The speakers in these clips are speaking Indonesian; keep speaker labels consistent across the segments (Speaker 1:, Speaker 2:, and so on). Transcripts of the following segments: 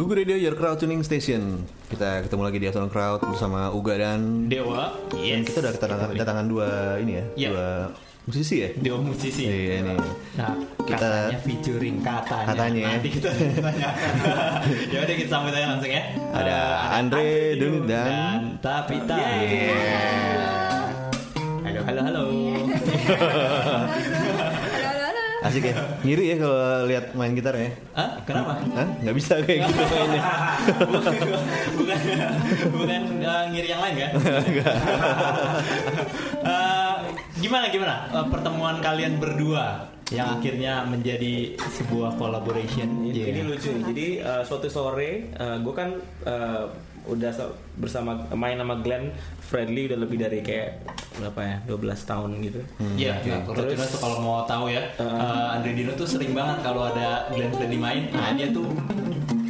Speaker 1: Google Radio Your Crowd Tuning Station. Kita ketemu lagi di Afternoon Crowd bersama Uga dan
Speaker 2: Dewa.
Speaker 1: Dan kita udah kedatangan, kedatangan dua ini ya,
Speaker 2: Iya.
Speaker 1: dua musisi ya.
Speaker 2: Dewa musisi.
Speaker 1: Iya ini.
Speaker 2: Nah,
Speaker 1: Kita-
Speaker 2: katanya featuring katanya.
Speaker 1: Katanya.
Speaker 2: Nanti kita tanya. ya udah kita sambut aja langsung ya.
Speaker 1: Ada
Speaker 2: Eh,
Speaker 1: Andre Dunit dan-
Speaker 2: dan Tavita. Halo, halo, halo.
Speaker 3: Halo, halo, halo.
Speaker 1: Asik ya. Ngiri ya kalau lihat main gitar ya.
Speaker 2: Hah? Kenapa?
Speaker 1: Hah? Nggak bisa kayak gitu mainnya.
Speaker 2: bukan bukan, bukan uh, ngiri yang lain kan? Eh, gimana gimana uh, pertemuan kalian berdua yang akhirnya menjadi sebuah collaboration?
Speaker 4: Ini,
Speaker 2: Iya.
Speaker 4: ini lucu. Jadi uh, suatu sore gue kan uh, udah bersama main sama Glenn Friendly udah lebih dari kayak berapa ya 12 tahun gitu.
Speaker 2: Iya, nah, kalau
Speaker 4: Terus-
Speaker 2: Dino tuh kalau mau tahu ya, uh, Andre Dino tuh sering banget kalau ada Glenn Fredly main, nah dia tuh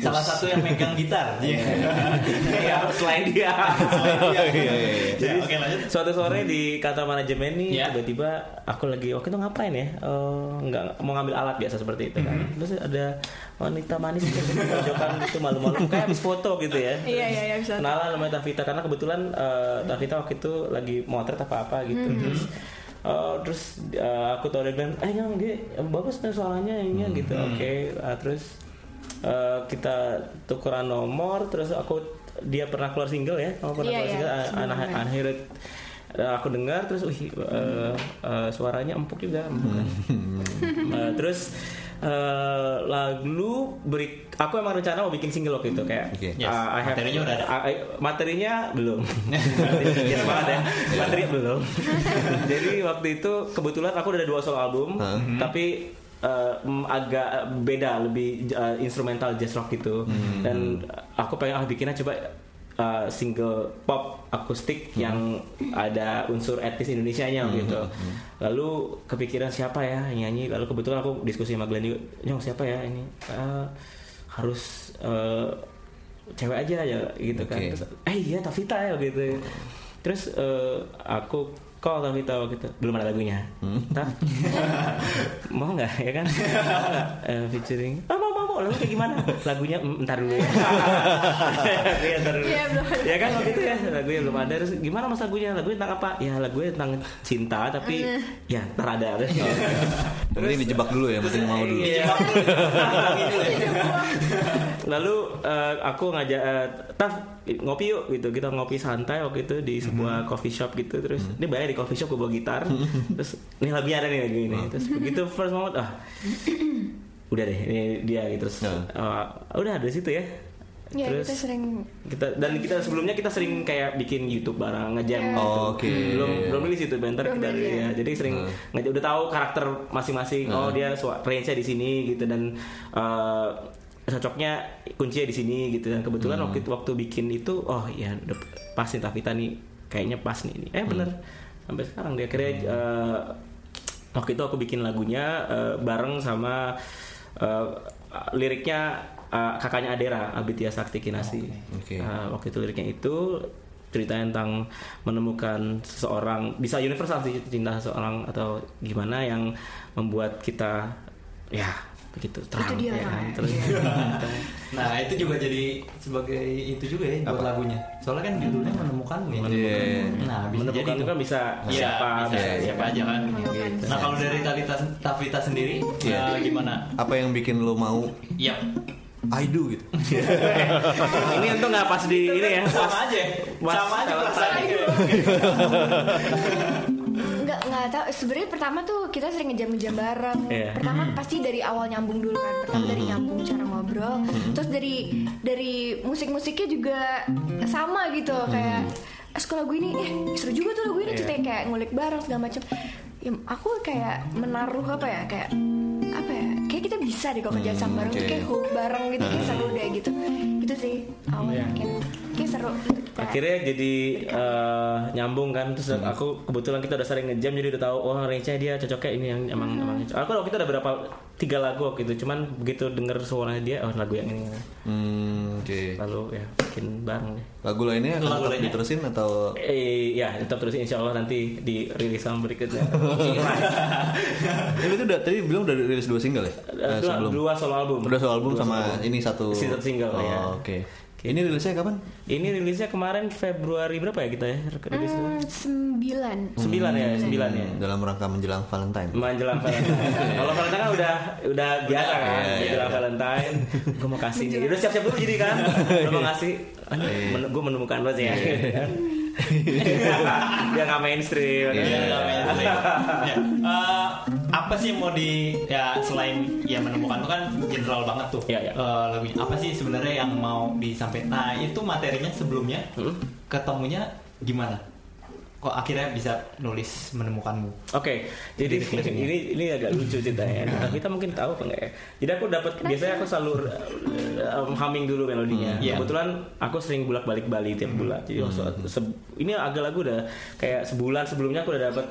Speaker 2: salah satu yang megang gitar. Iya.
Speaker 4: Iya, selain dia.
Speaker 1: Iya iya iya.
Speaker 2: Ya, Oke lanjut.
Speaker 4: Suatu sore di kantor manajemen nih
Speaker 2: Ya.
Speaker 4: tiba-tiba aku lagi waktu itu ngapain ya? Eh, nggak mau ngambil alat biasa seperti itu kan. Terus ada wanita manis gitu di pojokan gitu malu-malu kayak habis foto gitu ya.
Speaker 3: Iya, iya, iya, bisa.
Speaker 4: Kenalan namanya Tavita karena kebetulan eh, Tavita waktu itu lagi motret apa-apa gitu. Terus eh, terus eh, aku tahu dia bilang, eh yang dia bagus nih suaranya ini gitu. Oke, Ah, terus eh, kita tukeran nomor terus aku dia pernah keluar single ya oh, pernah
Speaker 3: Iya,
Speaker 4: keluar
Speaker 3: iya,
Speaker 4: single anak
Speaker 3: online.
Speaker 4: akhirnya aku dengar terus wih eh, eh, suaranya empuk juga empuk kan. Eh, terus eh, lalu beri aku emang rencana mau bikin single waktu itu kayak
Speaker 1: Oke.
Speaker 2: Yes,
Speaker 4: uh, I have-
Speaker 2: materinya udah ada.
Speaker 4: I- I- materinya belum Yes banget ya materi belum jadi waktu itu kebetulan aku udah ada dua solo album
Speaker 1: Hah?
Speaker 4: tapi eh, mm, agak beda lebih uh, instrumental jazz rock gitu. Dan aku pengen ah bikinnya coba uh, single pop akustik yang ada unsur etnis Indonesia nya gitu. Lalu kepikiran siapa ya nyanyi? Lalu kebetulan aku diskusi sama Glenn juga nyong siapa ya ini? Eh, harus eh, cewek aja ya gitu kan.
Speaker 1: Oke.
Speaker 4: Terus, eh iya Tavita ya gitu. Terus eh, aku call Tavita waktu itu belum ada lagunya. Taf mau nggak ya kan? Mau nggak Eh, featuring. Ah, mau mau lagu kayak gimana? Lagunya "Mm, ntar dulu ya. Iya, ntar dulu.
Speaker 3: Iya, ada.
Speaker 4: ya kan waktu itu ya lagunya belum ada. Terus gimana mas lagunya? Lagunya tentang apa? Ya lagunya tentang cinta tapi ya ntar ada.
Speaker 1: Yang penting dijebak dulu ya, penting mau dulu.
Speaker 4: Iya. Lalu eh, aku ngajak eh, Taf ngopi yuk gitu. Kita ngopi santai waktu itu di sebuah coffee shop gitu. Terus ini bayar di coffee shop gue bawa gitar. Terus ini lagunya ada nih lagu ini. Terus begitu first moment ah udah deh ini dia gitu terus
Speaker 1: Nah.
Speaker 4: eh, udah dari situ ya
Speaker 3: Iya, kita sering
Speaker 4: kita dan kita sebelumnya kita sering kayak bikin YouTube bareng ngejam
Speaker 3: Iya.
Speaker 4: gitu.
Speaker 1: Oh, oke.
Speaker 4: belum belum rilis itu bentar
Speaker 3: Belum rilis,
Speaker 4: ya.
Speaker 3: ya.
Speaker 4: jadi sering ngejam udah tahu karakter masing-masing oh dia range-nya di sini gitu dan eh, cocoknya kuncinya di sini gitu dan kebetulan waktu itu waktu bikin itu oh ya udah pas nih Tavita nih kayaknya pas nih ini eh bener sampai sekarang dia akhirnya eh, waktu itu aku bikin lagunya eh, bareng sama eh, liriknya eh, kakaknya Adera Abitya Sakti Kinasi
Speaker 1: Oke.
Speaker 4: Nah, waktu itu liriknya itu ceritanya tentang menemukan seseorang bisa universal sih cinta seseorang atau gimana yang membuat kita ya begitu terang
Speaker 3: dia
Speaker 4: ya kan terus
Speaker 2: Nah itu juga jadi sebagai itu juga ya buat
Speaker 1: Apa?
Speaker 2: lagunya. Soalnya kan judulnya menemukanmu ya.
Speaker 1: Iya.
Speaker 2: Nah bisa jadi
Speaker 4: menemukan itu kan bisa
Speaker 2: Iya,
Speaker 4: siapa
Speaker 2: bisa
Speaker 4: bisa
Speaker 2: siapa aja kan.
Speaker 3: Menemukan
Speaker 2: Nah kalau dari Tavita, Tavita sendiri
Speaker 1: Iya.
Speaker 2: eh, gimana?
Speaker 1: Apa yang bikin lo mau
Speaker 2: Iya.
Speaker 1: I do gitu?
Speaker 4: ini untung nggak pas di ini ya pas
Speaker 2: sama aja.
Speaker 4: pas
Speaker 2: sama aja perasaannya.
Speaker 3: nggak tahu sebenarnya pertama tuh kita sering ngejam-ngejam bareng.
Speaker 4: Iya.
Speaker 3: pertama pasti dari awal nyambung dulu kan. Pertama dari nyambung cara ngobrol. Terus dari dari musik-musiknya juga sama gitu. Kayak eh sekolah gue ini. Eh seru juga tuh lagu ini. Ceritanya kayak ngulik bareng segala macam ya, aku kayak menaruh apa ya? Kayak apa ya? Kayak kita bisa deh kalau kerja sama bareng tuh kayak hook bareng gitu kayak seru deh gitu. Gitu sih awalnya kayak kayak seru kita
Speaker 4: akhirnya jadi eh, nyambung kan terus
Speaker 1: Hmm.
Speaker 4: aku kebetulan kita udah sering ngejam jadi udah tahu oh range dia cocoknya ini yang emang
Speaker 3: Hmm.
Speaker 4: emang cocok. aku waktu itu ada berapa tiga lagu waktu itu cuman begitu denger suaranya dia oh lagu yang ini
Speaker 1: Hmm, oke.
Speaker 4: lalu ya bikin bareng deh
Speaker 1: Lagu lainnya akan
Speaker 2: Lagu
Speaker 1: tetap
Speaker 2: lainnya?
Speaker 1: diterusin atau
Speaker 4: eh ya tetap terus insya Allah nanti di rilis sama berikutnya
Speaker 1: Ya, itu udah tadi bilang udah rilis dua single ya? Eh,
Speaker 4: dua,
Speaker 1: sebelum.
Speaker 4: dua solo album
Speaker 1: Udah solo album
Speaker 4: Dua
Speaker 1: sama
Speaker 4: solo album.
Speaker 1: ini satu
Speaker 4: Satu single,
Speaker 1: oh,
Speaker 4: ya.
Speaker 1: Oke. Ini rilisnya kapan?
Speaker 4: ini rilisnya kemarin Februari berapa ya kita ya rilis
Speaker 3: Hmm, sembilan.
Speaker 4: sembilan ya sembilan ya
Speaker 1: Hmm, Dalam rangka menjelang Valentine.
Speaker 4: menjelang Valentine. Kalau Valentine kan udah udah biasa kan,
Speaker 1: iya, iya,
Speaker 4: menjelang
Speaker 1: iya.
Speaker 4: Valentine. Gue mau kasih. Udah siap-siap dulu jadi kan. Udah mau ngasih. gue menemukan lo sih ya. Dia nggak mainstream.
Speaker 2: Iya, nggak mainstream. Ya, eh, apa sih mau di ya selain ya menemukan itu kan general banget tuh
Speaker 4: Iya, iya.
Speaker 2: eh, lagunya apa sih sebenarnya yang mau disampaikan nah itu materinya sebelumnya
Speaker 4: Hmm?
Speaker 2: ketemunya gimana kok akhirnya bisa nulis menemukanmu
Speaker 4: Oke, jadi ini ini agak lucu ceritanya. Nah, kita mungkin tahu apa enggak ya? Jadi aku dapat biasanya aku selalu uh, humming dulu melodinya.
Speaker 2: Iya.
Speaker 4: Kebetulan aku sering bolak-balik Bali tiap bulan. Jadi waktu se- ini agak lagu udah kayak sebulan sebelumnya aku udah dapat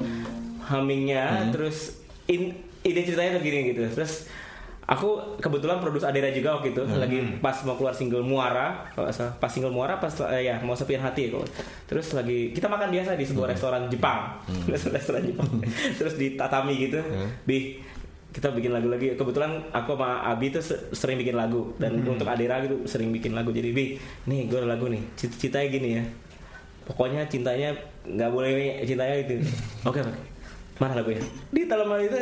Speaker 4: hummingnya, terus in, ide ceritanya tuh gini gitu. Terus aku kebetulan produs Adera juga waktu itu lagi pas mau keluar single Muara pas single Muara pas eh, ya mau sepian hati kalau terus lagi kita makan biasa di sebuah restoran Jepang. Restoran Jepang. Terus di tatami gitu bi kita bikin lagu lagi. Kebetulan aku sama Abi tuh se- sering bikin lagu. Dan untuk Adera gitu sering bikin lagu. Jadi bi nih gue lagu nih. Cit- cintanya gini ya. Pokoknya cintanya nggak boleh cintanya itu oke oke mana lagunya? Di dalam hal itu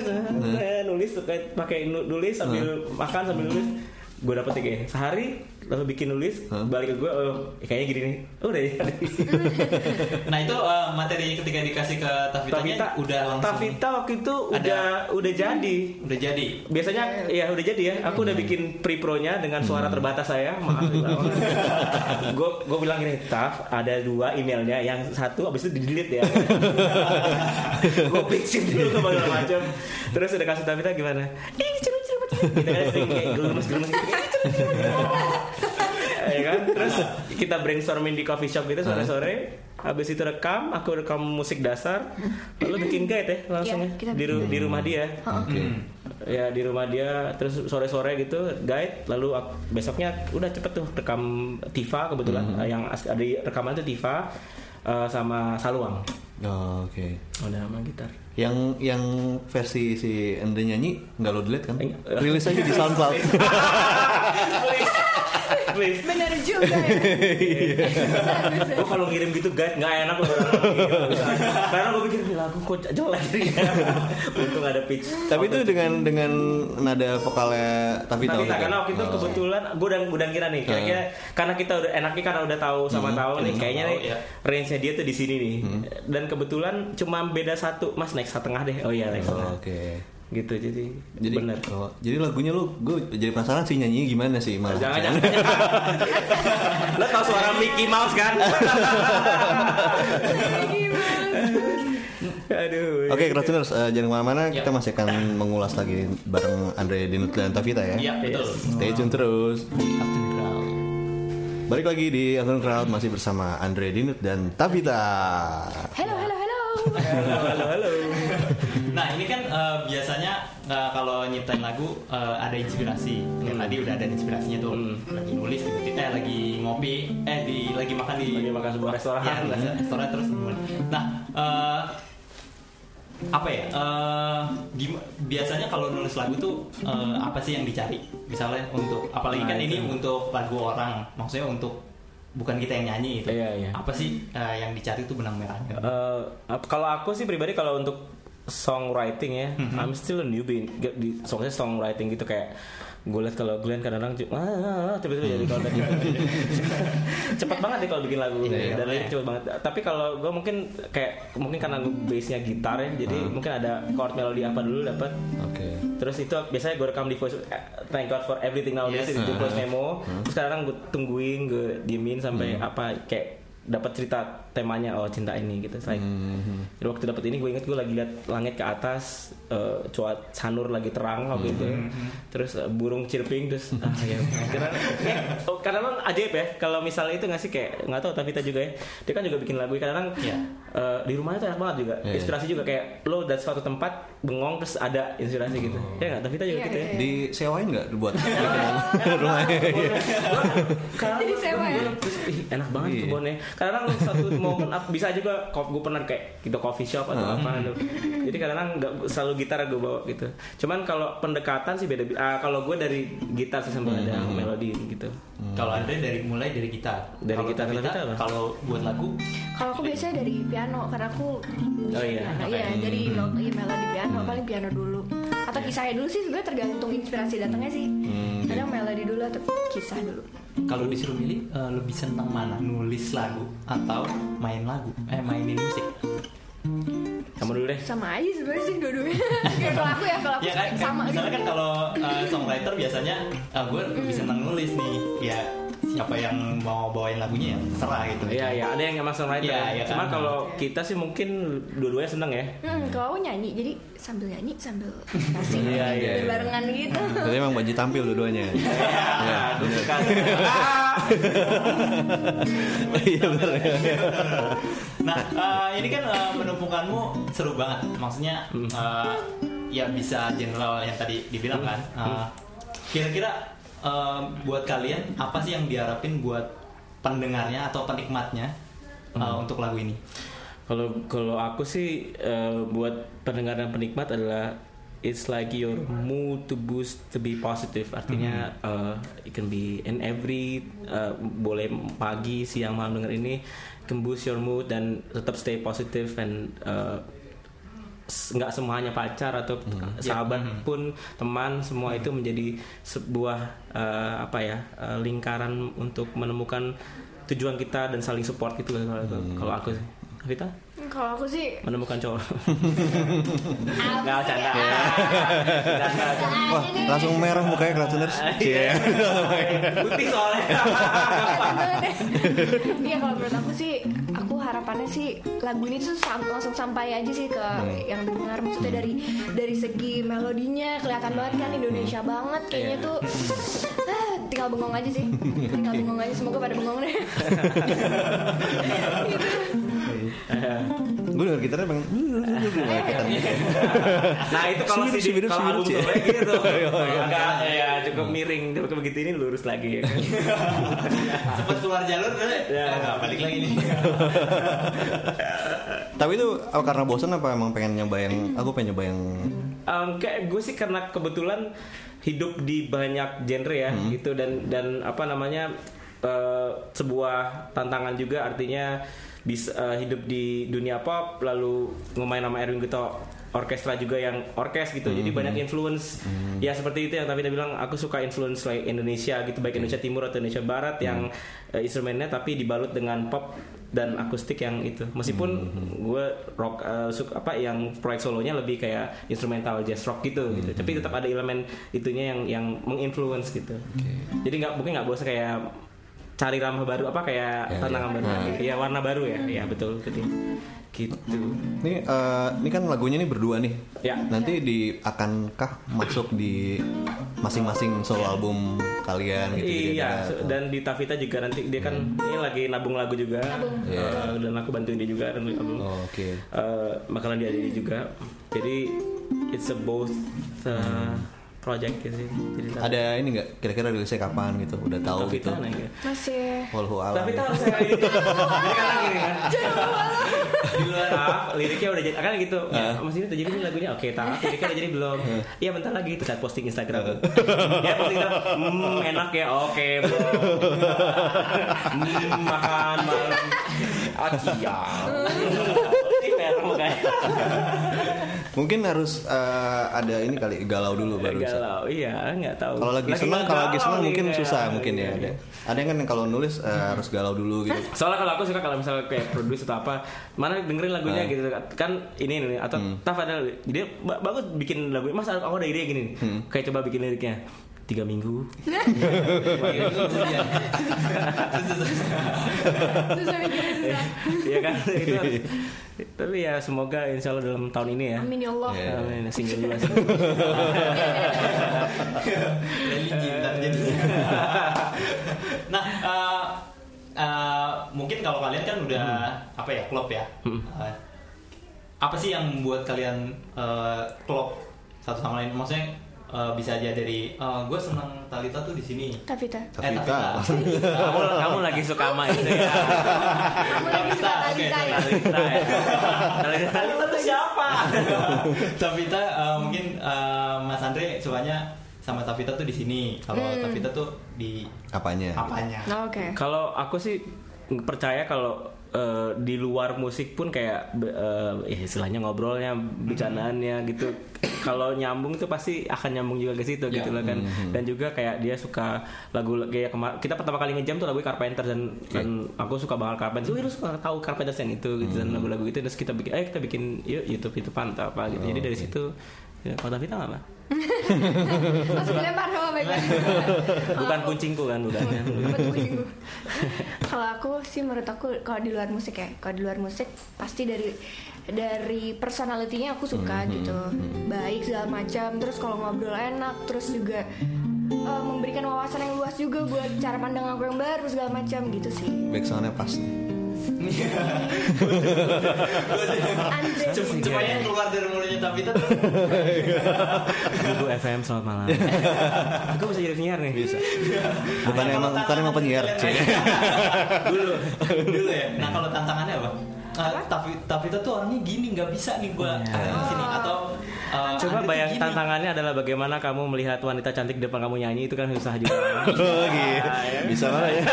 Speaker 4: eh, nulis pakai nu- nulis sambil makan sambil nulis gue dapet ya kayak sehari lalu bikin nulis balik ke gue oh, kayaknya gini nih. Udah ya.
Speaker 2: Nah itu eh, materi ketika dikasih ke Tavita
Speaker 4: Tavita.
Speaker 2: udah langsung
Speaker 4: Tavita waktu itu
Speaker 2: Ada-
Speaker 4: udah udah jadi.
Speaker 2: Udah jadi?
Speaker 4: Biasanya ya udah jadi ya. Aku udah bikin pre pro nya dengan suara terbatas saya. Maaf gue gue bilang gini taf ada dua emailnya. Yang satu abis itu di delete ya gue fixin dulu ke segala macam. Terus udah kasih Tavita gimana? Ini ceru kita kan sering kayak gitu "Ih, ceru, ceru, ceru." ya kan? Terus kita brainstorming di coffee shop gitu sore sore habis itu rekam aku rekam musik dasar. Lalu bikin guide ya langsung
Speaker 3: Iya,
Speaker 4: ya.
Speaker 3: kita
Speaker 4: di, ru- di rumah dia.
Speaker 1: Oke.
Speaker 4: ya di rumah dia. Terus sore-sore gitu guide. Lalu ak- besoknya udah cepet tuh rekam Tifa kebetulan. Eh, yang as- ada di rekaman tuh Tifa eh, sama Saluang.
Speaker 1: Oh, Oke.
Speaker 4: udah sama gitar
Speaker 1: Yang yang versi si Ende nyanyi nggak lo delete kan?
Speaker 4: Eh,
Speaker 1: Rilis aja di SoundCloud.
Speaker 4: please please
Speaker 3: Bener juga ya.
Speaker 4: gue kalau ngirim gitu guide nggak enak loh karena gue pikir "Ini lagu kok jelek untung ada pitch
Speaker 1: Tapi itu dengan dengan nada vokalnya.
Speaker 4: Tapi
Speaker 1: itu?
Speaker 4: karena waktu itu
Speaker 1: Oh.
Speaker 4: kebetulan gue udah udah kira nih kira-kira karena kita udah enaknya karena udah tahu sama tahu nih kayaknya nih
Speaker 2: Tahu, ya.
Speaker 4: range-nya dia tuh di sini nih dan kebetulan cuma beda satu mas naik setengah deh oh iya naik
Speaker 1: Oh,
Speaker 4: setengah
Speaker 1: Oke.
Speaker 4: gitu jadi,
Speaker 1: Jadi
Speaker 4: bener
Speaker 1: oh, jadi lagunya lu gue jadi penasaran sih nyanyinya gimana sih malah.
Speaker 4: jangan jangan lo tau suara Mickey Mouse kan aduh
Speaker 1: Oke, Kratuners, eh, jangan ke mana-mana.
Speaker 2: Ya.
Speaker 1: Kita masih akan mengulas lagi bareng Andre Dinut dan Tavita ya.
Speaker 2: iya betul
Speaker 1: Stay tune terus.
Speaker 2: Crowd.
Speaker 1: Balik lagi di Afternoon Crowd masih bersama Andre Dinut dan Tavita.
Speaker 3: Halo, halo, halo.
Speaker 4: halo halo halo
Speaker 2: Nah ini kan eh, biasanya eh, kalau nyiptain lagu eh, ada inspirasi. Kayak tadi udah ada inspirasinya tuh.
Speaker 4: Hmm.
Speaker 2: Lagi nulis tiba-tiba eh, lagi ngopi, eh di lagi makan di
Speaker 4: Lagi makan sebuah restoran.
Speaker 2: Ya, restoran terus. Nah eh, apa ya? eh, gim- biasanya kalau nulis lagu tuh eh, apa sih yang dicari? Misalnya untuk apalagi
Speaker 4: Nah,
Speaker 2: kan ini
Speaker 4: itu.
Speaker 2: untuk lagu orang, maksudnya untuk bukan kita yang nyanyi itu.
Speaker 4: Iya, iya.
Speaker 2: Apa sih eh, yang dicari tuh benang merahnya?
Speaker 4: Eh, ap- kalau aku sih pribadi kalau untuk songwriting ya, I'm still a newbie di soalnya songwriting gitu kayak gue liat kalau Glenn kadang-kadang ah, ah, ah, tiba-tiba jadi kalau tadi cepet banget deh kalau bikin lagu
Speaker 2: Iya,
Speaker 4: dan lirik cepet banget. Tapi kalau gue mungkin kayak mungkin karena gue base-nya gitar ya, jadi mungkin ada chord melodi apa dulu dapat.
Speaker 1: Oke.
Speaker 4: Terus itu biasanya gue rekam di voice eh, Thank God for everything nowadays
Speaker 2: Yes.
Speaker 4: di voice memo Terus sekarang gue tungguin Gue diemin sampai apa Kayak dapat cerita temanya oh cinta ini gitu like,
Speaker 1: Mhm.
Speaker 4: jadi waktu dapat ini gue inget gue lagi lihat langit ke atas eh, cuaca sanur lagi terang waktu itu terus eh, burung chirping terus ah ya karena kayak, oh, karena emang ajaib ya kalau misalnya itu nggak sih kayak nggak tahu tapi kita juga ya dia kan juga bikin lagu kadang
Speaker 2: Iya.
Speaker 4: eh, di rumahnya tuh enak banget juga
Speaker 1: Iya.
Speaker 4: inspirasi juga kayak lo dari suatu tempat bengong terus ada inspirasi gitu ya nggak tapi kita juga
Speaker 3: Iya,
Speaker 4: gitu ya
Speaker 3: iya.
Speaker 1: Disewain nggak buat rumahnya?
Speaker 4: Karena
Speaker 3: Jadi sewa ya?
Speaker 4: enak banget
Speaker 1: Iya.
Speaker 4: kebunnya. Kadang satu momen bisa juga gue pernah kayak gitu coffee shop atau apa gitu. Jadi kadang nggak selalu gitar gue bawa gitu. Cuman kalau pendekatan sih beda. ah, kalau gue dari gitar sih sampai ada melodi gitu.
Speaker 2: Kalau Andre dari mulai dari gitar.
Speaker 4: Dari
Speaker 2: Kalau
Speaker 4: gitar, kalau kita
Speaker 2: buat lagu
Speaker 3: Kalau aku biasanya dari piano karena aku
Speaker 4: Oh iya,
Speaker 3: piano,
Speaker 4: oke.
Speaker 3: iya dari mel- iya, melodi piano paling piano dulu atau kisahnya dulu sih sebenarnya tergantung inspirasi datangnya sih kadang melodi dulu atau kisah dulu
Speaker 2: kalau disuruh milih eh, lebih senang mana? Nulis lagu atau main lagu? Eh mainin musik.
Speaker 4: Kamu dulu deh.
Speaker 3: sama aja sebenarnya sih dua-duanya Kayak kalau aku ya kalau aku
Speaker 2: Ya kan, kan
Speaker 3: sama
Speaker 2: misalnya
Speaker 3: gitu
Speaker 2: kan kalau uh, songwriter biasanya uh, gue lebih senang nulis nih. Ya siapa yang mau bawain lagunya ya terserah gitu.
Speaker 4: Iya iya ada yang emang songwriter.
Speaker 2: Iya,
Speaker 4: ya.
Speaker 2: iya
Speaker 4: Cuma
Speaker 2: kan.
Speaker 4: kalau kita sih mungkin dua-duanya seneng ya.
Speaker 3: Hmm, kalau aku nyanyi jadi sambil nyanyi sambil kasih
Speaker 4: Iya, iya.
Speaker 3: barengan gitu
Speaker 1: Jadi emang Banji tampil dua-duanya.
Speaker 4: Iya, suka.
Speaker 1: Iya benar.
Speaker 2: Nah, eh, ini kan eh, penumpukanmu seru banget. Maksudnya eh, ya bisa general yang tadi dibilang kan. Eh, Kira-kira eh, buat kalian apa sih yang diharapin buat pendengarnya atau penikmatnya eh, untuk lagu ini?
Speaker 4: Kalau kalau aku sih eh, buat pendengar dan penikmat adalah it's like your mood to boost to be positive. Artinya eh, it can be in every eh, boleh pagi, siang, malam denger ini can boost your mood dan tetap stay positive and nggak semuanya pacar atau sahabat pun teman semua itu menjadi sebuah eh, apa ya eh, lingkaran untuk menemukan tujuan kita dan saling support gitu kalau kalau aku sih. Vita
Speaker 3: kalau aku sih
Speaker 4: menemukan cowok.
Speaker 3: Apa
Speaker 4: nggak
Speaker 3: sih?
Speaker 4: canda.
Speaker 1: Wah, langsung merah mukanya Kratuners. Cie.
Speaker 4: putih soalnya.
Speaker 3: Iya kalau menurut aku sih aku harapannya sih lagu ini tuh sam- langsung sampai aja sih ke yang dengar maksudnya dari dari segi melodinya kelihatan banget kan Indonesia banget kayaknya tuh. Ah, tinggal bengong aja sih. Tinggal bengong aja semoga pada bengong deh. Gitu.
Speaker 1: Gue denger gitarnya bang.
Speaker 4: nah itu kalau si kalau album
Speaker 1: Cie.
Speaker 4: solo gitu Kalau enggak ya cukup miring tapi begitu ini lurus lagi ya kan
Speaker 2: Sempat keluar jalur kan?
Speaker 4: Ya.
Speaker 2: Balik lagi nih.
Speaker 1: Tapi itu apa karena bosan apa emang pengen nyoba yang aku pengen nyoba yang
Speaker 4: Um, kayak gue sih karena kebetulan hidup di banyak genre ya gitu dan dan apa namanya eh, sebuah tantangan juga artinya bisa eh, hidup di dunia pop lalu ngemain sama Erwin Gito orkestra juga yang orkes gitu. Jadi banyak influence. Ya seperti itu yang tadi bilang aku suka influence like Indonesia gitu. Baik Indonesia Timur atau Indonesia Barat yang eh, instrumennya tapi dibalut dengan pop dan akustik yang itu. Meskipun gue rock eh, suka apa yang proyek solonya lebih kayak instrumental jazz rock gitu gitu. Tapi tetap ada elemen itunya yang yang menginfluence gitu. Jadi nggak mungkin nggak bosan kayak cari ramah baru apa kayak
Speaker 1: Ya,
Speaker 4: tantangan
Speaker 1: ya.
Speaker 4: baru
Speaker 1: Nah.
Speaker 4: ya warna baru ya ya betul jadi gitu
Speaker 1: ini eh, ini kan lagunya nih berdua nih.
Speaker 4: ya
Speaker 1: Nanti di akankah masuk di masing-masing solo album kalian gitu?
Speaker 4: Iya, dan di Tavita juga nanti dia kan ini lagi nabung lagu juga,
Speaker 3: Nabung.
Speaker 4: Eh, dan aku bantuin dia juga dan nabung.
Speaker 1: Oh, Oke.
Speaker 4: Eh, bakalan diadili juga. Jadi it's a both uh, project gitu. Jadi
Speaker 1: Ada ini nggak kira-kira rilisnya kapan gitu? Udah tahu gitu.
Speaker 4: Tavita nanya.
Speaker 3: masih
Speaker 1: Wallahu a'lam.
Speaker 4: Tavita harus saya ini. Jadi kan lagi nih kan. Di luar Taaf, liriknya udah jadi kan gitu. Masih ini jadi ini lagunya oke, taaf liriknya udah jadi belum. Iya bentar lagi itu saat posting Instagram. ya posting Instagram. Hmm, enak ya. Oke, bro. Hmm, makan malam. Akia.
Speaker 1: Mungkin harus eh, ada ini kali galau dulu baru bisa.
Speaker 4: Galau, iya nggak tahu.
Speaker 1: Kalau lagi senang, kalau lagi senang mungkin
Speaker 4: kayak-
Speaker 1: susah mungkin ya.
Speaker 4: iya,
Speaker 1: Ada.
Speaker 4: iya.
Speaker 1: Ada yang kan yang kalau nulis eh, harus galau dulu gitu.
Speaker 4: Soalnya kalau aku suka kalau misalnya kayak produce atau apa, mana dengerin lagunya
Speaker 1: Ah.
Speaker 4: gitu kan ini ini atau
Speaker 1: Hmm.
Speaker 4: Taf ada dia ba- bagus bikin lagu. Mas aku ada ide gini, kayak coba bikin liriknya. tiga minggu.
Speaker 3: Susah.
Speaker 4: Iya kan? itu, tapi ya semoga insya Allah dalam tahun ini ya.
Speaker 3: Amin ya Allah.
Speaker 1: Iya.
Speaker 4: Amin. Single dulu. single.
Speaker 2: religi ntar jadinya. nah, eh, eh, mungkin kalau kalian kan udah apa ya klub ya. Eh, apa sih yang membuat kalian eh, klub satu sama lain? Maksudnya eh, bisa aja dari gue senang Talita tuh di sini.
Speaker 3: Tavita.
Speaker 2: Eh,
Speaker 1: Tavita.
Speaker 4: kamu kamu lagi suka sama itu ya.
Speaker 3: Kamu lagi suka
Speaker 2: Tavita, oke,
Speaker 3: Talita ya?
Speaker 4: Talita ya. Talita.
Speaker 2: Talita tuh siapa? Tavita eh, mungkin eh, Mas Andre sukanya sama Tavita tuh di sini. Kalau Tavita tuh di
Speaker 1: Apanya?
Speaker 2: apanya?
Speaker 3: Nah, Oke.
Speaker 4: Kalau aku sih percaya kalau eh, di luar musik pun kayak eh, ya istilahnya ngobrolnya, bercandaannya gitu. kalau nyambung tuh pasti akan nyambung juga ke situ gitu loh kan. Dan juga kayak dia suka lagu kayak kemar- kita pertama kali ngejam tuh lagu Carpenter dan, dan aku suka banget Carpenter. Wih, lu suka tahu Carpenter yang itu gitu dan lagu-lagu itu terus kita bikin eh kita bikin yuk YouTube itu pantau apa gitu. Jadi dari situ ya, kalau Tavita nggak apa?
Speaker 3: Langsung dilempar sama baik
Speaker 4: Bukan kuncingku kan bukan.
Speaker 3: kalau aku sih menurut aku kalau di luar musik ya. Kalau di luar musik pasti dari dari personalitinya aku suka gitu. baik segala macam terus kalau ngobrol enak terus juga eh, memberikan wawasan yang luas juga buat cara pandang aku yang baru segala macam gitu sih.
Speaker 1: Backsoundnya pas.
Speaker 3: Andre
Speaker 2: Supaya yang keluar dari mulutnya Tavita tuh
Speaker 4: Ibu FM selamat malam. Aku bisa jadi penyiar nih. Bisa.
Speaker 1: Bukan
Speaker 2: Nah,
Speaker 1: emang
Speaker 2: kalau
Speaker 1: bukan emang penyiar.
Speaker 2: dulu dulu ya nah kalau tantangannya apa Ah, tapi Tavita tuh orangnya gini nggak bisa nih gua
Speaker 4: Iya.
Speaker 2: di sini atau uh,
Speaker 4: Coba bayang
Speaker 2: gini.
Speaker 4: tantangannya adalah bagaimana kamu melihat wanita cantik di depan kamu nyanyi itu kan susah juga.
Speaker 1: Oh, gitu. Bisa banget ya.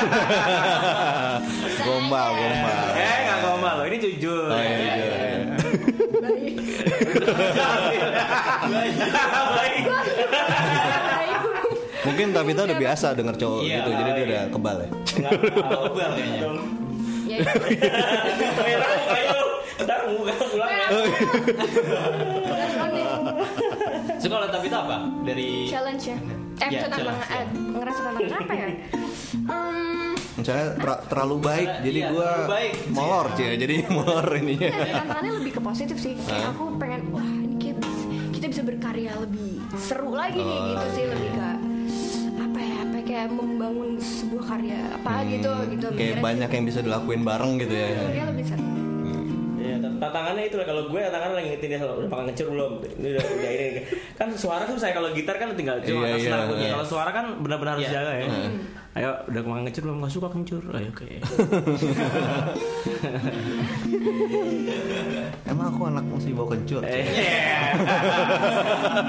Speaker 1: gombal, gombal.
Speaker 4: eh nggak gombal loh, ini jujur.
Speaker 1: Oh, iya, jujur.
Speaker 3: baik
Speaker 4: Baik.
Speaker 3: baik
Speaker 1: Mungkin Tavita udah biasa denger cowok
Speaker 2: Iya,
Speaker 1: gitu, jadi dia
Speaker 4: iya.
Speaker 1: udah kebal ya.
Speaker 2: Kebal kayaknya
Speaker 3: ya
Speaker 4: Merah. Ntar pulang ya.
Speaker 2: so kalau Tavita apa dari
Speaker 3: challenge ya eh
Speaker 2: Ya,
Speaker 3: itu
Speaker 2: challenge, ya.
Speaker 3: ngerasa tantangan apa ya Hmm,
Speaker 1: Misalnya ter- terlalu baik, jadi
Speaker 2: Iya,
Speaker 1: gua
Speaker 2: terlalu baik.
Speaker 1: molor sih, jadi molor ininya.
Speaker 3: Iya, tantangannya lebih ke positif sih. Kayak aku pengen wah ini kayak bis- kita bisa berkarya lebih seru lagi nih
Speaker 1: Oh,
Speaker 3: gitu sih lebih ke kayak membangun sebuah karya apa gitu gitu.
Speaker 1: Hmm, Kayak banyak yang bisa dilakuin bareng gitu ya.
Speaker 3: Karya lebih seru.
Speaker 4: Iya, tantangannya itu lah kalau gue tantangannya lagi ngingetin dia udah pakai ngecur belum. Ini udah, udah ini kan suara tuh saya kalau gitar kan tinggal cuma
Speaker 1: Iya, iya,
Speaker 4: lagunya.
Speaker 1: iya.
Speaker 4: Kalau suara kan benar-benar harus
Speaker 2: Iya.
Speaker 4: jaga ya. Ayo udah pakai ngecur belum? Gak suka kencur. Ayo oke.
Speaker 1: Emang aku anak masih bawa kencur.
Speaker 4: Eh,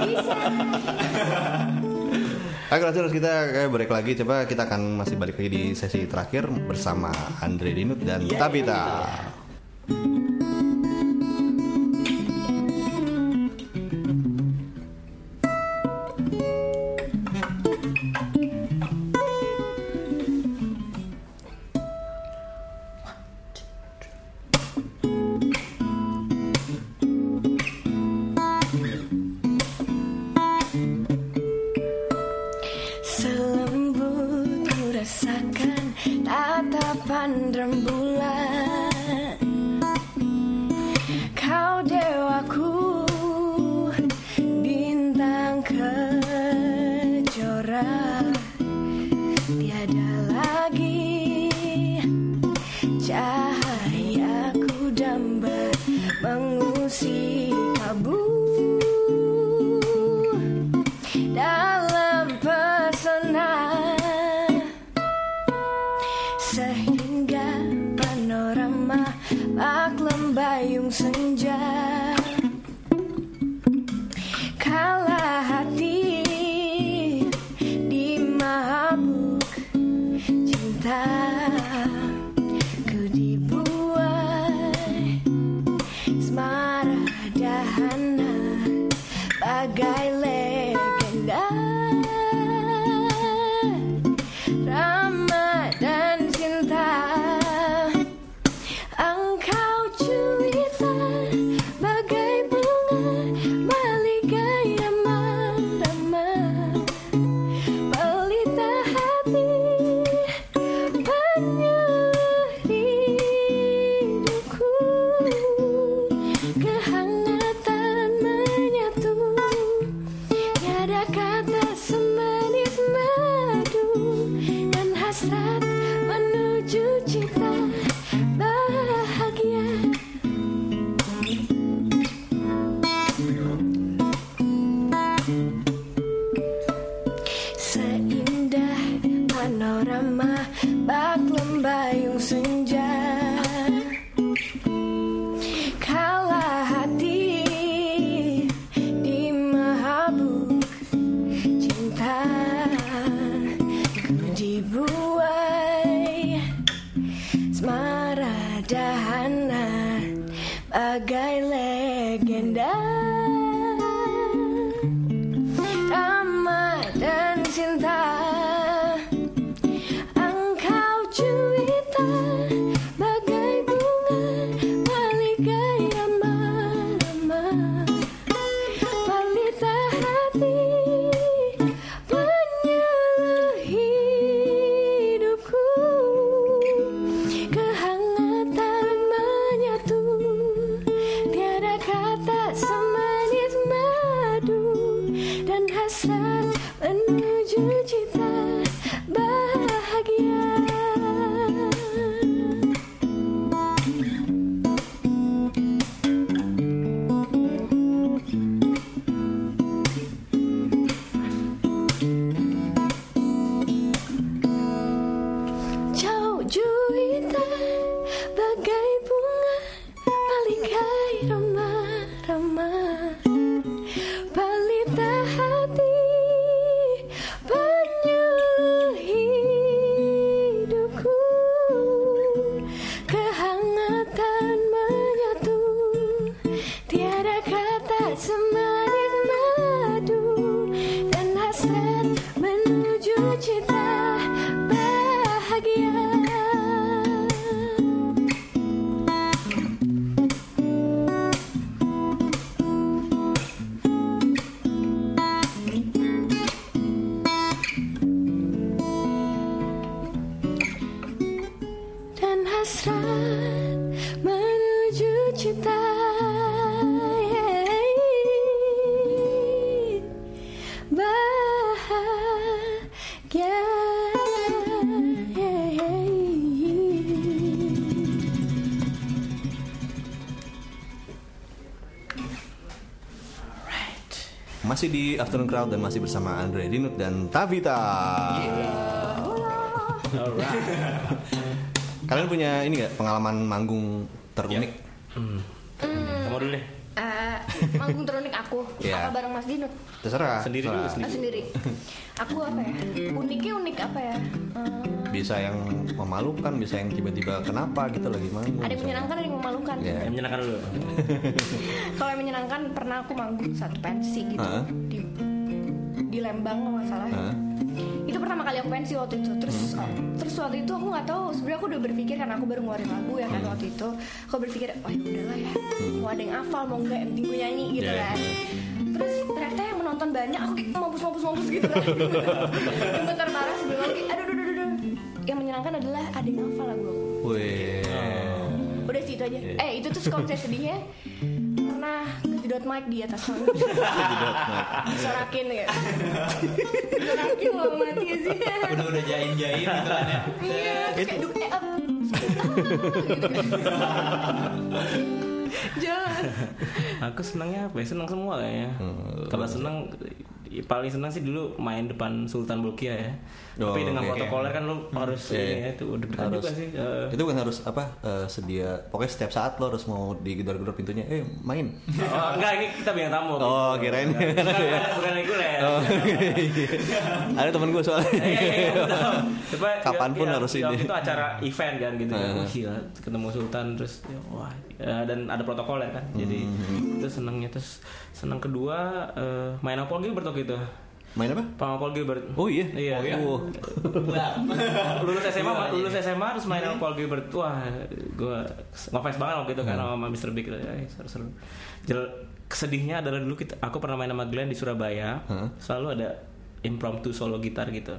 Speaker 3: Bisa.
Speaker 1: Oke, terus kita break lagi. Coba kita akan masih balik lagi di sesi terakhir bersama Andre Dinut dan Tabita.
Speaker 3: Selembut
Speaker 1: Afternoon Crowd dan masih bersama Andre Dinut dan Tavita. Kalian punya ini nggak pengalaman manggung terunik?
Speaker 4: Kamu dulu deh.
Speaker 3: Eh, manggung terunik aku
Speaker 1: Iya.
Speaker 3: apa bareng Mas Dinut
Speaker 1: Terserah.
Speaker 4: Sendiri dulu,
Speaker 1: terserah.
Speaker 3: Ah, sendiri aku apa ya uniknya unik apa ya Eh,
Speaker 1: Bisa yang memalukan, bisa yang tiba-tiba kenapa gitu lagi manggung.
Speaker 3: ada yang menyenangkan ada yang memalukan
Speaker 1: Iya.
Speaker 4: Yang menyenangkan dulu.
Speaker 3: kalau yang menyenangkan pernah aku manggung satu pensi gitu di di Lembang kalau nggak salah.
Speaker 1: Hah?
Speaker 3: itu pertama kali aku pensi waktu itu. Terus oh, terus waktu itu aku nggak tahu. Sebenarnya aku udah berpikir karena aku baru ngeluarin lagu ya kan waktu itu. Aku berpikir oh ya udahlah ya. Mau ada yang hafal mau enggak yang penting gue nyanyi gitu
Speaker 1: Yeah.
Speaker 3: kan. terus ternyata yang menonton banyak aku kayak mampus mampus mampus gitu kan. Bentar marah sebelum lagi aduh aduh aduh aduh. Yang menyenangkan adalah ada yang hafal lagu aku.
Speaker 1: Wih.
Speaker 3: udah sih itu aja. Eh itu tuh saya sedihnya kejedot mic di atas panggung disorakin ya. Disorakin mau mati ya sih.
Speaker 2: Udah udah jain jain gitu kan ya.
Speaker 3: Iya terus kayak duk eh jangan
Speaker 4: Aku senangnya apa ya? Senang semua kayaknya.
Speaker 1: Hmm.
Speaker 4: Kalau senang paling senang sih dulu main depan Sultan Bulkiah ya.
Speaker 1: Oh,
Speaker 4: Tapi dengan
Speaker 1: oke.
Speaker 4: protokoler kan lu harus
Speaker 1: Iya,
Speaker 4: ini
Speaker 1: iya.
Speaker 4: ya itu udah
Speaker 1: harus
Speaker 4: juga sih. eh.
Speaker 1: itu kan harus apa eh, sedia pokoknya setiap saat lo harus mau digedor-gedor pintunya eh main
Speaker 4: Oh, enggak ini kita bintang tamu.
Speaker 1: Oh, kirain.
Speaker 4: bukan, bukan, bukan reguler.
Speaker 1: oh, ada temen gue soalnya
Speaker 4: Iya, iya, iya. Coba
Speaker 1: Kapan pun
Speaker 4: ya,
Speaker 1: harus
Speaker 4: ya,
Speaker 1: ini.
Speaker 4: Itu acara event kan gitu. ya. Gila, ketemu Sultan terus ya, wah ya, dan ada protokoler kan. Jadi
Speaker 1: Hmm.
Speaker 4: itu senangnya terus senang kedua eh, main apa Gilbert waktu itu.
Speaker 1: main apa
Speaker 4: Paul Gilbert.
Speaker 1: oh iya
Speaker 4: Iya.
Speaker 1: Oh.
Speaker 4: lulus SMA
Speaker 2: Gila,
Speaker 4: lulus SMA terus main
Speaker 1: Iya.
Speaker 4: sama Paul Gilbert wah gue ngefans banget waktu itu kan
Speaker 1: Hmm.
Speaker 4: sama Mr. Big eh, seru-seru Jel- kesedihnya adalah dulu kita aku pernah main sama Glenn di Surabaya
Speaker 1: Hah?
Speaker 4: selalu ada impromptu solo gitar gitu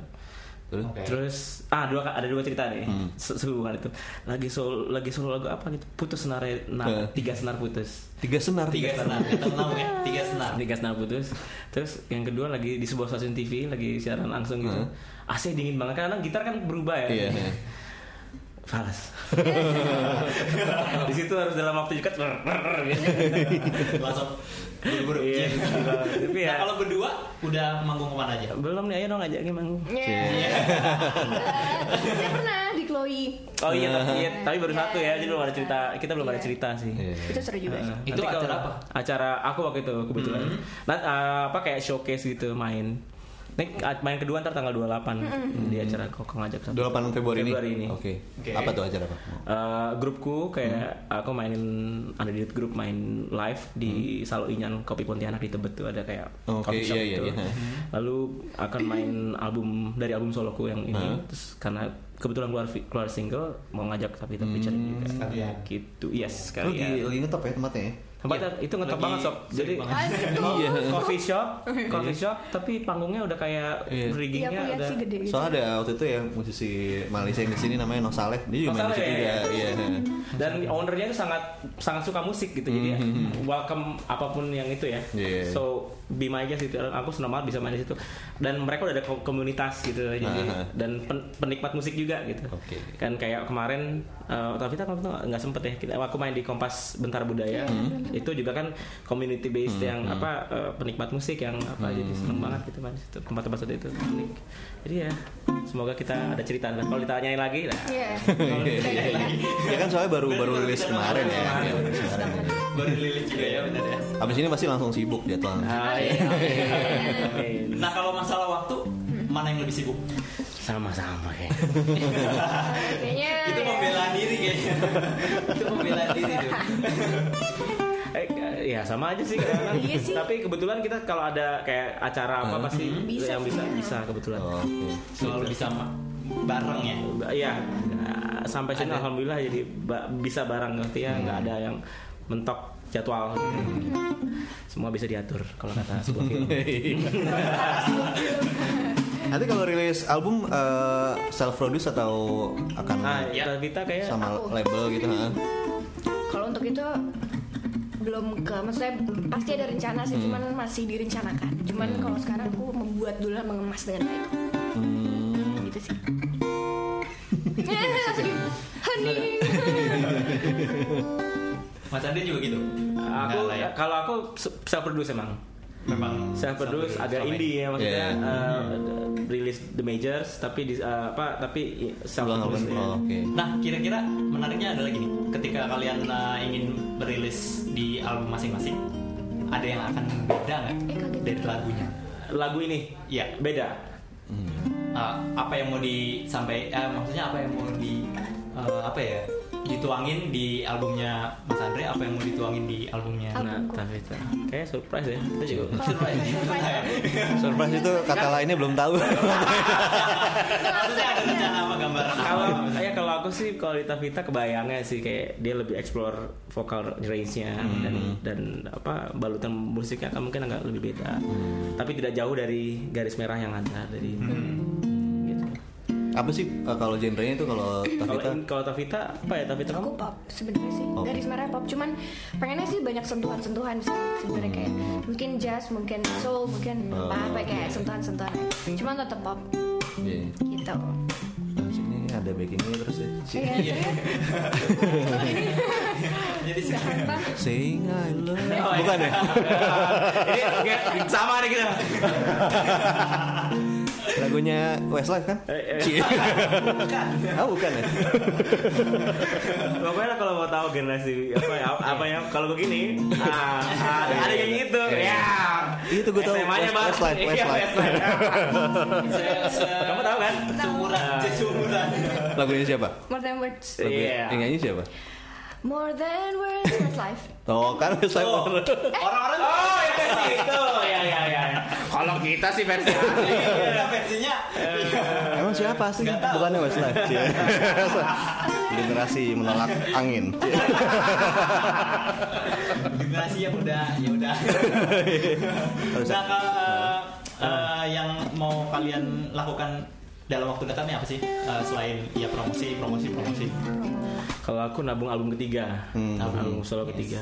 Speaker 1: Terus?
Speaker 2: Oke.
Speaker 4: Terus ah dua ada dua cerita nih se- sehubungan itu. Lagi solo lagi solo lagu apa gitu? Putus senar nah, tiga senar putus.
Speaker 1: Tiga senar.
Speaker 2: Tiga senar. Kita tahu ya, tiga senar.
Speaker 4: Tiga senar putus. Terus yang kedua lagi di sebuah stasiun TV lagi siaran langsung gitu. AC dingin banget karena gitar kan berubah ya.
Speaker 1: Iya. iya.
Speaker 4: Falas. di situ harus dalam waktu dekat.
Speaker 2: Langsung buru-buru.
Speaker 4: Iya,
Speaker 2: Iya.
Speaker 4: tapi ya
Speaker 2: Nah, kalau berdua udah manggung ke mana aja?
Speaker 4: belum nih ayo dong ajak gimana
Speaker 3: Yeah. Saya pernah di Chloe.
Speaker 4: Oh iya, tapi, iya, tapi baru satu ya, jadi belum ada cerita. Kita belum ada
Speaker 3: Iya.
Speaker 4: cerita sih.
Speaker 1: Iya.
Speaker 3: Itu seru juga sih.
Speaker 2: Itu acara
Speaker 4: kalau-
Speaker 2: apa?
Speaker 4: Acara aku waktu itu kebetulan. Nah, eh, apa kayak showcase gitu main. Nih main kedua ntar tanggal 28 di acara kok ngajak satu.
Speaker 1: 28 Februari,
Speaker 4: Februari
Speaker 1: ini.
Speaker 4: ini.
Speaker 1: Oke.
Speaker 2: Oke.
Speaker 1: Apa tuh acara apa?
Speaker 4: Eh, grupku kayak aku mainin ada di grup main live di Salo Inyan Kopi Pontianak di Tebet tuh ada kayak
Speaker 1: Oke,
Speaker 4: coffee shop
Speaker 1: iya, iya,
Speaker 4: gitu.
Speaker 1: iya.
Speaker 4: Lalu akan main album dari album soloku yang ini
Speaker 1: Hah?
Speaker 4: terus karena kebetulan keluar keluar single mau ngajak tapi tapi featuring juga.
Speaker 2: Sekalian.
Speaker 4: Gitu. Yes,
Speaker 1: Lu lagi,
Speaker 4: sekalian.
Speaker 1: lagi ngetop ya tempatnya ya?
Speaker 4: Tempatnya itu ngetop banget sob. Jadi.
Speaker 1: Iya.
Speaker 4: coffee shop, coffee shop tapi panggungnya udah kayak
Speaker 1: Iya.
Speaker 3: Iya,
Speaker 4: riggingnya
Speaker 3: lihat
Speaker 4: udah
Speaker 3: sih gede gitu.
Speaker 1: Soalnya ada waktu itu ya musisi Malaysia yang di sini namanya Noh Saleh. Dia juga main juga.
Speaker 4: ya?
Speaker 1: Iya.
Speaker 4: dan ownernya itu sangat sangat suka musik gitu jadi welcome apa pun yang itu ya
Speaker 1: Hmm. Iya.
Speaker 4: so be my guest gitu. Aku senang banget bisa main di situ. Dan mereka udah ada ko- komunitas gitu. Jadi
Speaker 1: Aha.
Speaker 4: dan pen- penikmat musik juga gitu.
Speaker 1: Oke.
Speaker 4: kan kayak kemarin uh, tapi kita itu nggak sempet ya. Kita aku main di Kompas Bentar Budaya.
Speaker 1: Hmm.
Speaker 4: itu juga kan community based yang apa uh, penikmat musik yang apa. Jadi
Speaker 1: Hmm.
Speaker 4: seneng banget gitu main di situ. Tempat-tempat seperti itu. Unik. Jadi ya semoga kita ada cerita. Dan kalau ditanyain lagi nah
Speaker 3: Iya.
Speaker 1: Ya kan soalnya baru baru rilis kemarin ya. Iya, baru rilis
Speaker 2: juga ya benar ya.
Speaker 1: Abis ini pasti langsung sibuk jadwal.
Speaker 4: Ah, iya. Amin.
Speaker 2: Nah kalau masalah waktu mana yang lebih sibuk?
Speaker 4: sama-sama
Speaker 3: Kayaknya
Speaker 2: Itu membela diri kayaknya. Itu membela diri tuh.
Speaker 4: Eh, ya sama aja sih kadang-kadang.
Speaker 3: Iya sih.
Speaker 4: Tapi kebetulan kita kalau ada kayak acara apa pasti
Speaker 3: Bisa
Speaker 4: yang
Speaker 3: sih.
Speaker 4: bisa bisa kebetulan.
Speaker 1: Oh, Oke.
Speaker 2: Selalu bisa ma- bareng ya.
Speaker 4: Iya, sampai sini alhamdulillah jadi ba- bisa barang ngerti ya, nggak ada yang mentok jadwal. Semua bisa diatur kalau kata sebuah film.
Speaker 1: Nanti kalau rilis album self produce atau akan
Speaker 4: Nah,
Speaker 2: Ya.
Speaker 4: kita kayak
Speaker 1: sama
Speaker 3: Aku.
Speaker 1: label gitu ha?
Speaker 3: Kalau untuk itu belum ke maksudnya pasti ada rencana sih cuman masih direncanakan cuman kalau sekarang aku membuat dulu mengemas dengan baik
Speaker 1: Hmm.
Speaker 3: gitu sih honey
Speaker 2: Mas Andi juga gitu.
Speaker 4: aku
Speaker 2: ya.
Speaker 4: kalau aku self produce emang.
Speaker 2: Memang
Speaker 4: self produce agak
Speaker 2: self-produce.
Speaker 4: indie ya maksudnya
Speaker 1: Yeah.
Speaker 4: uh, rilis the majors tapi di, uh, apa tapi self produce
Speaker 1: Oh, Oke.
Speaker 2: Nah, kira-kira menariknya adalah gini, ketika kalian uh, ingin merilis di album masing-masing, ada yang akan beda nggak
Speaker 3: Eh,
Speaker 2: dari lagunya?
Speaker 4: lagu ini
Speaker 2: Iya.
Speaker 4: beda
Speaker 2: Uh, apa yang mau disampaikan? eh, maksudnya apa yang mau di uh, apa ya? Dituangin di albumnya Mas Andre, apa yang mau dituangin di albumnya?
Speaker 4: nah itu kayak surprise ya kita juga
Speaker 2: Surprise.
Speaker 1: Surprise itu kata lainnya belum tahu.
Speaker 2: Maksudnya ada rencana apa gambaran
Speaker 4: kalau ya kalau aku sih kalau Rita Vita kebayangnya sih kayak dia lebih explore vokal range-nya dan dan apa balutan musiknya kan mungkin agak lebih beda tapi tidak jauh dari garis merah yang ada dari.
Speaker 1: Apa sih eh, kalau genrenya itu kalau Tavita?
Speaker 4: kalau Tavita apa ya Tavita
Speaker 3: aku pop sebenarnya sih
Speaker 1: Pop.
Speaker 3: garis merah pop cuman pengennya sih banyak sentuhan-sentuhan sih sebenarnya kayak mungkin jazz mungkin soul mungkin
Speaker 1: Oh,
Speaker 3: apa apa kayak sentuhan-sentuhan cuman tetap pop
Speaker 1: Iya.
Speaker 3: gitu
Speaker 1: Nah, sini ada backingnya terus ya.
Speaker 3: Iya,
Speaker 2: Jadi.
Speaker 1: Saying I love.
Speaker 4: Oh, iya.
Speaker 1: Bukan ya?
Speaker 4: ini sama nih kita
Speaker 1: Lagunya Westlife kan?
Speaker 4: Eh, eh.
Speaker 1: Cie. Oh bukan ya?
Speaker 4: Pokoknya kalau mau tahu generasi apa ya, apa yang kalau begini ah, ada, ada yang gitu
Speaker 1: Iya.
Speaker 4: ya.
Speaker 1: Itu gue tahu,
Speaker 4: SMA-nya.
Speaker 1: Westlife,
Speaker 4: Iya,
Speaker 1: Westlife.
Speaker 4: Kamu tahu kan?
Speaker 2: Seumuran, seumuran.
Speaker 1: Lagunya siapa?
Speaker 3: more than words
Speaker 1: Lagunya,
Speaker 4: Iya.
Speaker 1: Yang nyanyi siapa?
Speaker 3: More than words that's life
Speaker 1: Oh kan Westlife.
Speaker 2: Oh, orang-orang
Speaker 4: Oh, ya itu. Ya ya ya. Kalau kita sih versi asli.
Speaker 2: Iya, versinya
Speaker 1: Emang siapa sih? Bukannya Westlife. Cie. Generasi menolak angin.
Speaker 2: generasi yang udah ya udah. Nah, kalau, eh, eh, yang mau kalian lakukan dalam waktu dekat nih apa sih Eh, selain ya promosi promosi promosi
Speaker 4: Kalau aku nabung album ketiga,
Speaker 1: Hmm.
Speaker 4: album solo ketiga.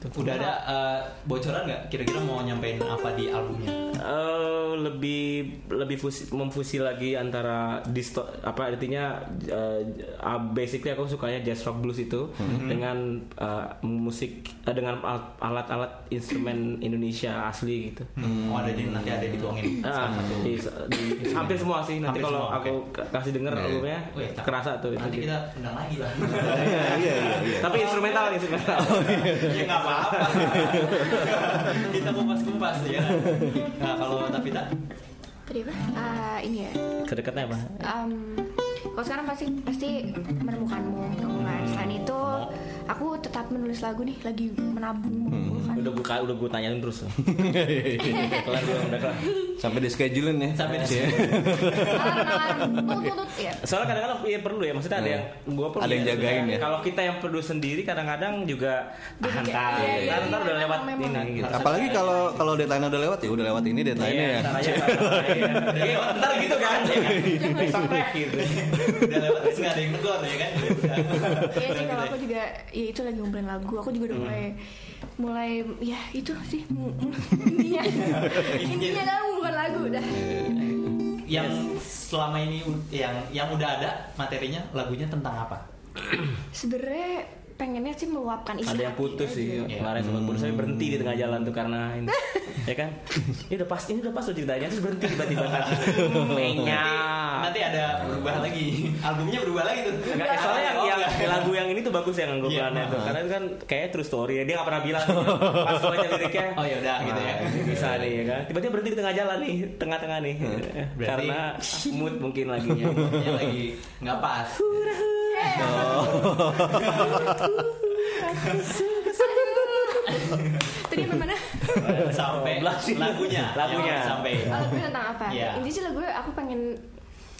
Speaker 4: Itu.
Speaker 2: udah ada eh, bocoran nggak kira-kira mau nyampein apa di albumnya
Speaker 4: Eh, lebih lebih fusi, memfusi lagi antara disto apa artinya uh, basically aku sukanya jazz rock blues itu dengan uh, musik uh, dengan al- alat-alat instrumen Indonesia asli gitu.
Speaker 2: oh ada di nanti ada dituangin
Speaker 4: Ah, di, di- hampir semua sih nanti kalau aku kasih denger
Speaker 1: Iya.
Speaker 4: albumnya
Speaker 2: Oh, iya,
Speaker 4: kerasa tuh itu.
Speaker 2: nanti kita undang lagi lah
Speaker 1: Iya iya iya. iya.
Speaker 4: Tapi instrumental instrumental.
Speaker 2: ya apa-apa kita kupas kupas ya nah kalau tapi tak
Speaker 3: Tadi apa? Ah, ini ya.
Speaker 4: Kedekatnya apa?
Speaker 3: Um, kalau sekarang pasti pasti menemukanmu, menemukan. Selain itu, aku tetap menulis lagu nih, lagi menabung mengumpulkan.
Speaker 4: Udah gue udah gue tanyain terus. kelar belum? Udah kelar.
Speaker 1: Sampai di schedulein ya.
Speaker 2: Sampai di
Speaker 1: Iya.
Speaker 3: Ya.
Speaker 4: Soalnya kadang-kadang iya perlu ya, maksudnya ada yang gua perlu
Speaker 1: Ada yang jagain ya.
Speaker 4: Kalau kita yang perlu sendiri kadang-kadang juga
Speaker 3: Jadi
Speaker 4: ah,
Speaker 3: kayak-
Speaker 4: ntar,
Speaker 3: iya, iya,
Speaker 4: ntar,
Speaker 3: iya,
Speaker 4: udah lewat
Speaker 3: memang.
Speaker 4: ini gitu.
Speaker 1: Apalagi kalau kalau deadline udah lewat ya udah lewat ini deadline-nya
Speaker 4: Iya,
Speaker 1: ya.
Speaker 4: ntar. Iya, gitu kan, ya? Sampai gitu.
Speaker 2: udah lewat terus nggak ada yang negor ya kan
Speaker 3: Iya sih kalau aku juga ya itu lagi ngumpulin lagu. Aku juga udah mulai mulai ya itu sih. Mu- intinya. Intinya adalah mengumpulkan lagu udah.
Speaker 2: yang selama ini yang yang udah ada materinya lagunya tentang apa?
Speaker 3: Sebenarnya pengennya sih meluapkan isi
Speaker 4: Ada yang putus sih
Speaker 2: Iya.
Speaker 4: kemarin sempat putus saya berhenti di tengah jalan tuh karena ini. Ya kan? Ini udah pas ini udah pas tuh ceritanya terus berhenti tiba-tiba kan. Menya
Speaker 2: nanti ada berubah lagi. Albumnya berubah lagi tuh.
Speaker 4: Enggak, soalnya yang,
Speaker 2: Oh,
Speaker 4: yang
Speaker 2: enggak.
Speaker 4: lagu yang ini tuh bagus yang gue
Speaker 2: Iya.
Speaker 4: bilang tuh karena itu kan kayak true story ya dia nggak pernah bilang. Pas gue baca liriknya
Speaker 2: oh ya udah gitu ya.
Speaker 4: Bisa nih ya kan. Tiba-tiba berhenti di tengah jalan nih tengah-tengah nih.
Speaker 2: Berarti-
Speaker 4: karena mood mungkin laginya
Speaker 2: lagi nggak pas
Speaker 3: Tadi apa mana?
Speaker 2: sampai lagunya
Speaker 4: Lagunya.
Speaker 2: sampai
Speaker 3: lagunya tentang apa?
Speaker 2: Iya.
Speaker 3: Intinya sih lagu aku pengen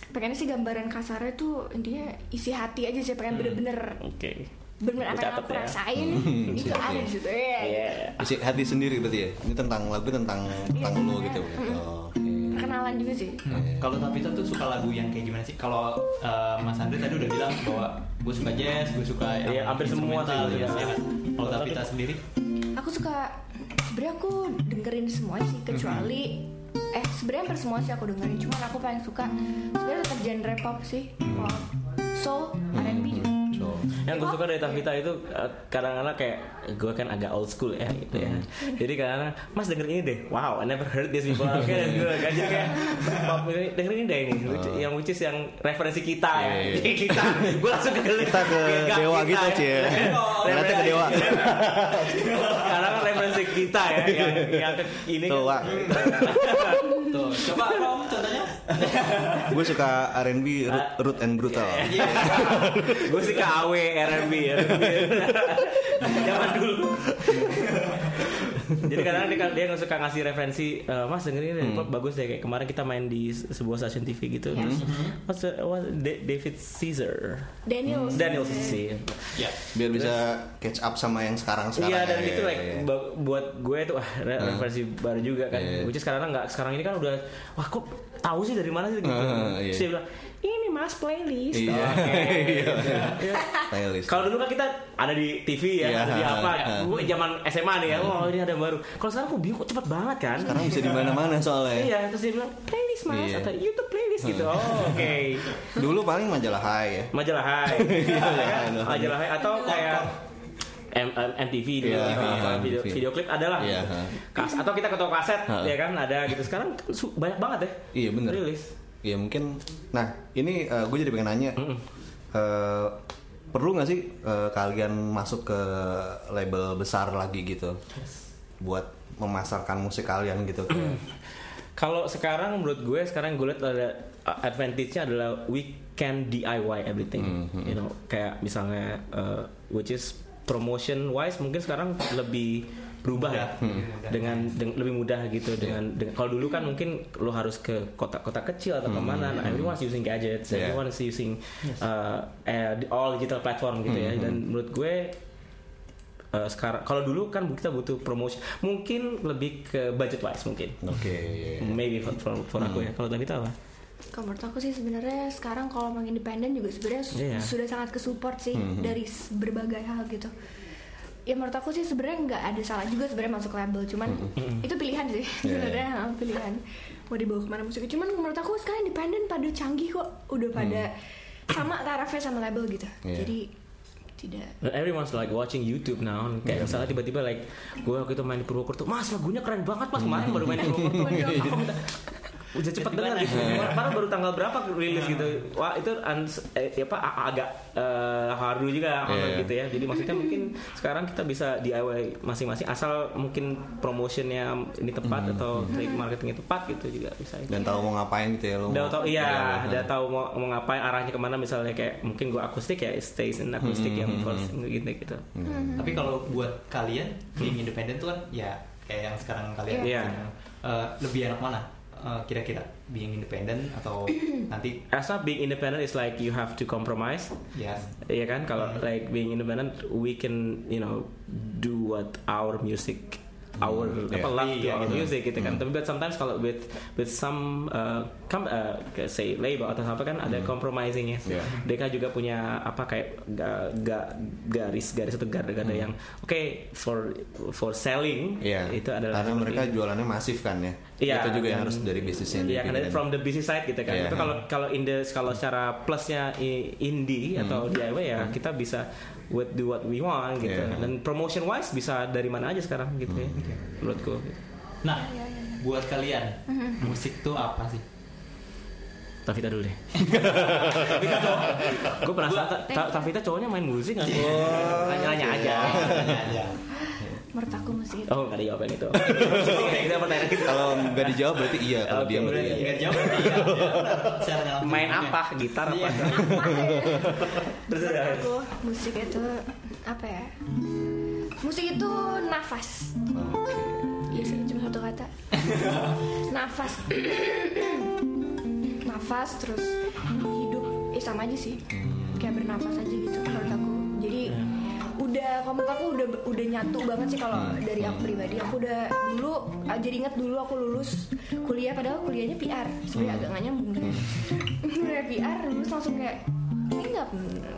Speaker 3: pengennya sih gambaran kasarnya tuh intinya isi hati aja sih pengen bener-bener
Speaker 4: oke
Speaker 3: bener apa yang aku
Speaker 4: ya.
Speaker 3: rasain itu ada di situ ya.
Speaker 1: Isi hati sendiri berarti ya. Ini tentang lagu tentang tentang
Speaker 3: Iya,
Speaker 1: lu
Speaker 3: sebenarnya.
Speaker 1: gitu.
Speaker 3: Mm.
Speaker 1: Oh, oke.
Speaker 3: Perkenalan juga sih.
Speaker 2: kalau tapi tuh suka lagu yang kayak gimana sih kalau eh, Mas Andre tadi udah bilang bahwa gue suka jazz gue suka yang
Speaker 4: Iya, hampir semua sih, iya.
Speaker 2: ya kan? kalau Tapita sendiri
Speaker 3: Aku suka sebenarnya aku dengerin semua sih kecuali eh sebenarnya hampir semua sih aku dengerin cuman aku paling suka sebenarnya tetap genre pop sih pop soul R&B
Speaker 4: yang gue suka dari Tavita itu eh, kadang-kadang kayak gue kan agak old school ya gitu ya. Jadi kadang mas denger ini deh. Wow I never heard this before. Oke dan gue kan jadi kayak denger ini deh ini. Which- yang which is yang referensi kita ya.
Speaker 1: Iya, iya.
Speaker 4: Jadi kita gue langsung ke
Speaker 1: Kita ke dewa gitu, Cie. Ternyata ke dewa.
Speaker 4: karena kan referensi kita ya yang, yang ke ini.
Speaker 1: tuh
Speaker 2: coba apa Om, contohnya?
Speaker 1: Gue suka R&B root, root and brutal.
Speaker 4: gue sih ke AW R&B zaman dulu jadi kadang dia dia nggak suka ngasih referensi eh, mas dengerin ini pop bagus deh kayak kemarin kita main di se- sebuah stasiun TV gitu terus what's the- what- Da- David Caesar
Speaker 3: Daniel
Speaker 4: Daniel Caesar
Speaker 2: ya
Speaker 1: Biar bisa catch up sama yang sekarang sekarang.
Speaker 4: Iya dan
Speaker 1: ya,
Speaker 4: itu
Speaker 1: ya,
Speaker 4: like
Speaker 1: ya.
Speaker 4: buat gue tuh wah re- referensi baru juga kan.
Speaker 1: Iya.
Speaker 4: Which is sekarang nggak sekarang ini kan udah wah kok tahu sih dari mana sih gitu.
Speaker 1: Ah, iya.
Speaker 4: Terus dia bilang ini mas playlist.
Speaker 1: Iya.
Speaker 4: Oke.
Speaker 1: Iya.
Speaker 4: Iya.
Speaker 1: Playlist.
Speaker 4: Kalau dulu kan kita ada di TV ya,
Speaker 1: Iya.
Speaker 4: ada di apa?
Speaker 1: Iya.
Speaker 4: Gue zaman SMA nih ya, oh ini ada yang baru. Kalau sekarang gue bingung kok cepet banget kan?
Speaker 1: Sekarang bisa di mana-mana soalnya.
Speaker 4: Iya, terus dia bilang playlist mas
Speaker 1: Iya.
Speaker 4: atau YouTube playlist gitu. Oh oke.
Speaker 1: Dulu paling majalah Hai ya.
Speaker 4: Majalah Hai,
Speaker 1: Iya,
Speaker 4: majalah Hai atau kayak M- M- MTV dulu,
Speaker 1: Iya,
Speaker 4: TV,
Speaker 1: ha,
Speaker 4: video,
Speaker 1: MTV.
Speaker 4: video klip adalah
Speaker 1: Iya, ha.
Speaker 4: Kas, atau kita ke toko kaset
Speaker 1: Ha.
Speaker 4: ya kan ada gitu sekarang banyak banget ya
Speaker 1: Iya bener.
Speaker 4: rilis
Speaker 1: Iya mungkin. Nah ini gue jadi pengen nanya. Eh, perlu nggak sih eh, kalian masuk ke label besar lagi gitu, buat memasarkan musik kalian gitu? kayak-
Speaker 4: kalau sekarang menurut gue sekarang gue lihat ada uh, advantage-nya adalah we can DIY everything you know kayak misalnya uh, which is promotion wise mungkin sekarang lebih berubah ya.
Speaker 2: Mudah.
Speaker 4: dengan, deng- lebih mudah gitu dengan, dengan kalau dulu kan mungkin lo harus ke kota-kota kecil atau ke mana nah, everyone's using gadgets
Speaker 1: Yeah.
Speaker 4: everyone's using uh, eh, all digital platform gitu ya. Dan menurut gue uh, sekarang kalau dulu kan kita butuh promotion mungkin lebih ke budget wise mungkin.
Speaker 1: Oke.
Speaker 4: maybe for, for, for aku ya. Kalau tadi itu apa?
Speaker 3: Kalau menurut aku sih sebenarnya sekarang kalau mau independen juga sebenarnya su-
Speaker 4: Iya.
Speaker 3: sudah sangat kesupport sih dari s- berbagai hal gitu. Ya menurut aku sih sebenarnya nggak ada salah juga sebenarnya masuk label, cuman itu pilihan sih sebenarnya ha, pilihan. Mau dibawa ke mana musiknya. Cuman menurut aku sekarang independen pada canggih kok, udah pada sama tarafnya sama label gitu.
Speaker 1: Iya.
Speaker 3: Jadi tidak.
Speaker 4: Everyone's like watching YouTube now Kayak misalnya tiba-tiba like Gue waktu itu main di Purwokerto Mas lagunya keren banget mas Kemarin baru main di Purwokerto. Aku minta Udah cepet denger gitu Padahal baru tanggal berapa rilis gitu Wah itu ans- eh, apa, a- agak eh, haru juga
Speaker 1: Iya.
Speaker 4: gitu ya Jadi maksudnya mungkin Sekarang kita bisa DIY masing-masing Asal mungkin promotionnya ini tepat Atau trade marketingnya tepat gitu juga bisa
Speaker 1: Dan tahu mau ngapain gitu ya lo.
Speaker 4: Udah tau iya,
Speaker 1: Iya,
Speaker 4: udah tahu mau, mau ngapain arahnya ke mana misalnya kayak mungkin gua akustik ya stays in akustik yang first gitu gitu.
Speaker 2: Tapi kalau buat kalian being independent tuh kan ya kayak yang sekarang kalian
Speaker 4: Iya.
Speaker 2: eh, lebih enak mana? Eh, kira-kira being independent atau nanti
Speaker 4: As a being independent is like you have to compromise.
Speaker 2: ya
Speaker 4: Iya kan? Kalau like being independent we can you know do what our music our
Speaker 1: iya.
Speaker 4: apa love to
Speaker 2: Iya,
Speaker 4: our
Speaker 2: gitu.
Speaker 4: music gitu kan. Tapi but sometimes kalau with with some uh, com, uh, say label atau apa kan ada compromisingnya.
Speaker 1: Iya.
Speaker 4: Mereka juga punya apa kayak ga, ga- garis garis atau garda-garda yang oke for for selling
Speaker 1: Iya.
Speaker 4: itu adalah
Speaker 1: Karena mereka
Speaker 4: ini.
Speaker 1: jualannya masif kan ya.
Speaker 4: Iya,
Speaker 1: Itu juga yang harus dari bisnisnya.
Speaker 4: Iya, karena from the business side gitu kan.
Speaker 1: Iya.
Speaker 4: Tapi kalau kalau in the kalau secara plusnya indie atau DIY ya kita bisa with do what we want gitu.
Speaker 1: Iya.
Speaker 4: Dan promotion wise bisa dari mana aja sekarang gitu ya. Menurutku.
Speaker 2: Nah, buat kalian musik tuh apa sih?
Speaker 4: Tavita dulu deh. Gue penasaran. Ta- Ta- Tavita cowoknya main musik nggak? Nanya-nanya aja.
Speaker 2: Tanya aja.
Speaker 3: menurut aku musik itu
Speaker 4: Oh nggak ada jawaban itu. Kita pertanyaan kita.
Speaker 1: Kalau nggak dijawab berarti iya. Kalau dia berarti
Speaker 4: berarti
Speaker 1: iya.
Speaker 2: Nggak jawab iya. iya.
Speaker 4: Main apa? Gitar apa?
Speaker 2: Iya.
Speaker 4: Terus
Speaker 3: aku musik itu apa ya musik itu nafas
Speaker 1: Oke.
Speaker 3: Iya sih, cuma satu kata. nafas. nafas terus hidup. Eh sama aja sih. Kayak bernafas aja gitu menurut aku. Jadi udah menurut aku udah udah nyatu banget sih kalau dari aku pribadi. Aku udah dulu ah, jadi inget dulu aku lulus kuliah padahal kuliahnya PR. Sebenarnya agak gak nyambung deh. Kuliah PR lulus langsung kayak ini nggak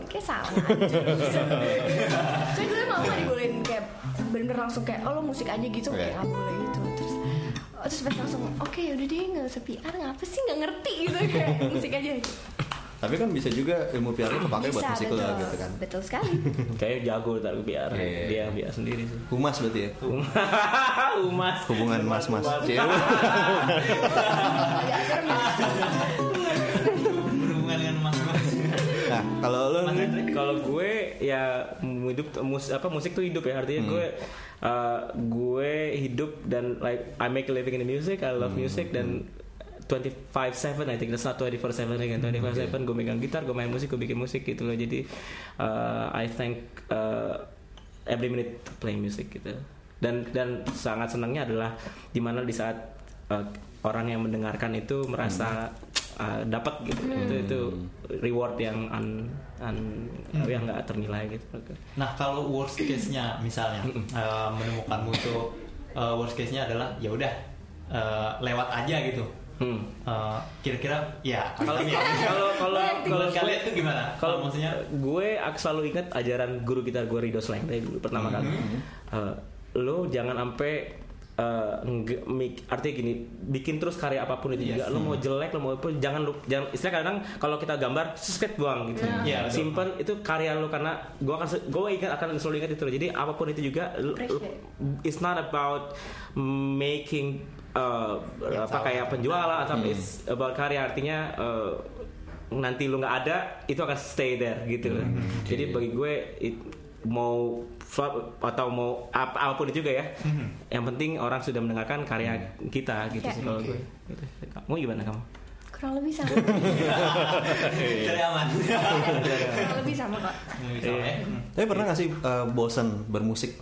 Speaker 3: kayak salah aja. Saya dulu emang gak dibolehin kayak bener langsung kayak oh lo musik aja gitu kayak
Speaker 1: Iya.
Speaker 3: nggak boleh gitu terus oh, terus pas langsung oke udah deh nggak usah PR ngapa sih nggak ngerti gitu kayak musik aja
Speaker 1: Tapi kan bisa juga ilmu PR lo kepake buat musik
Speaker 3: betul
Speaker 1: lo gitu kan.
Speaker 3: betul sekali
Speaker 4: Kayak jago tak biar
Speaker 1: Iya.
Speaker 4: dia biar sendiri sih.
Speaker 1: Humas berarti ya.
Speaker 4: Umas.
Speaker 1: Hubungan mas-mas. Cewek. Kalau
Speaker 4: gue ya hidup mus apa musik tuh hidup ya. Artinya gue uh, gue hidup dan like I make a living in the music I love music dan 25/7 I think. That's not 24/7 again 25/7 gue megang gitar gue main musik gue bikin musik gitu loh. Jadi uh, I thank uh, every minute playing music gitu. Dan dan sangat senangnya adalah di mana di saat uh, orang yang mendengarkan itu merasa uh, dapat gitu itu itu reward yang un, un- yang nggak ternilai gitu
Speaker 2: Nah kalau worst case-nya misalnya eh, menemukanmu tuh eh, worst case-nya adalah ya udah eh, lewat aja gitu.
Speaker 4: Hmm.
Speaker 2: Eh, kira-kira ya
Speaker 4: kalau
Speaker 2: ya.
Speaker 4: kalau kalau kalau
Speaker 2: kalian tuh gimana?
Speaker 4: kalau
Speaker 2: maksudnya
Speaker 4: gue aku selalu ingat ajaran guru gitar gue Rido Slengte dulu pertama kali Eh, lo jangan sampai eh, nge- mik- artinya gini bikin terus karya apa pun itu juga.
Speaker 2: Yes.
Speaker 4: lo mau jelek lo mau apa jangan lu jangan istilah kadang kalau kita gambar sketch buang gitu.
Speaker 2: Iya, betul.
Speaker 4: simpan itu karya lo karena gue akan gue ingat akan selalu ingat itu jadi apa pun itu juga lo-
Speaker 3: Appreciate.
Speaker 4: it's not about making uh,
Speaker 2: Yang
Speaker 4: apa kayak penjualan atau it's about karya. Artinya uh, nanti lu nggak ada itu akan stay there gitu loh. Jadi bagi gue it- mau flop atau mau apa apa pun itu juga ya. Yang penting orang sudah mendengarkan karya kita gitu
Speaker 3: Ya.
Speaker 4: sih kalau gue. Gitu. Kamu gimana kamu?
Speaker 3: kurang lebih sama
Speaker 2: cari aman.
Speaker 3: kurang lebih sama kok
Speaker 2: Nggak bisa, ya. Hmm.
Speaker 1: tapi pernah gak sih eh, bosen bermusik?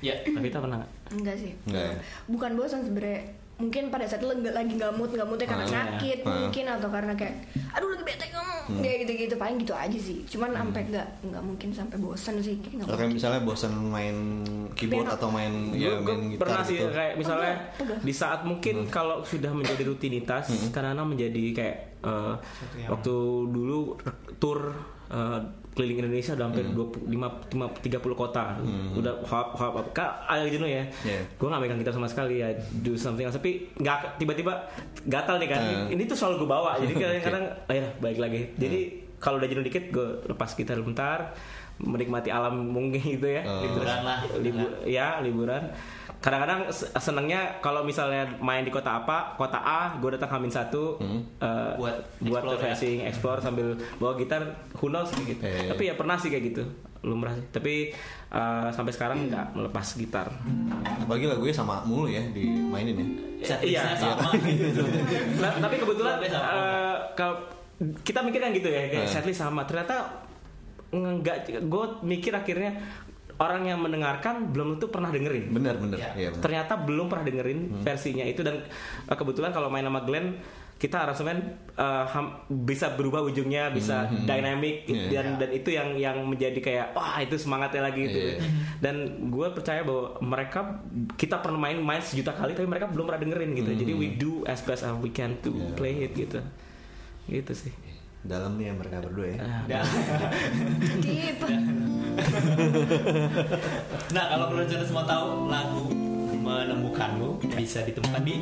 Speaker 2: Ya.
Speaker 4: Tapi kita pernah nggak?
Speaker 3: enggak sih
Speaker 1: Enggak ya?
Speaker 3: bukan bosan sebenarnya mungkin pada saat lo nggak- lagi nggak mood nggak moodnya karena
Speaker 1: Ah,
Speaker 3: sakit
Speaker 1: iya. Ah.
Speaker 3: mungkin atau karena kayak aduh lagi bete kamu kayak gitu gitu paling gitu aja sih cuman sampai nggak nggak mungkin sampai bosan sih kayak
Speaker 1: kayak misalnya bosen main keyboard
Speaker 3: Piano.
Speaker 1: atau main ya
Speaker 4: Gue-
Speaker 1: main gitar
Speaker 4: pernah sih
Speaker 1: gitu.
Speaker 4: kayak misalnya
Speaker 3: pegel.
Speaker 4: di saat mungkin kalau sudah menjadi rutinitas karena menjadi kayak Eh,
Speaker 2: yang-
Speaker 4: waktu dulu tour eh, keliling Indonesia udah hampir 25 lima- 30 kota. Udah hop hop hop kak ada jenuh ya?
Speaker 1: Iya.
Speaker 4: gue gak megang gitar sama sekali ya do something else. Tapi nggak tiba-tiba gatal nih kan
Speaker 1: Eh.
Speaker 4: ini tuh selalu gue bawa. Jadi kadang-kadang ayo balik lagi. Jadi kalau udah jenuh dikit gue lepas gitar bentar menikmati alam mungkin gitu ya. Gitu.
Speaker 2: Liburan lah.
Speaker 4: Libu- ya liburan kadang-kadang se- senengnya kalau misalnya main di kota apa kota A gue datang Hamin satu eh,
Speaker 2: Buat
Speaker 4: buat
Speaker 2: explore ya.
Speaker 4: refreshing explore sambil bawa gitar who knows gitu
Speaker 1: iya.
Speaker 4: tapi ya pernah sih kayak gitu lumrah sih tapi eh, sampai sekarang nggak melepas gitar
Speaker 1: Apalagi lagunya sama mulu ya dimainin ya.
Speaker 2: Setlistnya
Speaker 4: Iya.
Speaker 2: sama gitu.
Speaker 4: Nah, tapi kebetulan eh, kalau kita mikir kan gitu ya kayak
Speaker 1: Eh.
Speaker 4: setlist sama ternyata enggak gue mikir akhirnya orang yang mendengarkan belum tentu pernah dengerin
Speaker 1: Bener bener.
Speaker 2: Iya.
Speaker 1: Iya bener.
Speaker 4: ternyata belum pernah dengerin versinya itu dan uh, kebetulan kalau main sama Glenn kita aransemen uh, ham- bisa berubah ujungnya bisa dynamic
Speaker 1: Iya.
Speaker 4: dan dan itu yang yang menjadi kayak wah itu semangatnya lagi gitu
Speaker 1: Iya.
Speaker 4: dan gue percaya bahwa mereka kita pernah main main sejuta kali tapi mereka belum pernah dengerin gitu jadi we do as best as we can to
Speaker 1: Iya.
Speaker 4: play it gitu gitu sih
Speaker 1: Dalam nih ya mereka berdua ya.
Speaker 4: Ah,
Speaker 2: Dan-
Speaker 3: Deep.
Speaker 2: nah kalau listeners mau tahu lagu menemukanmu bisa ditemukan di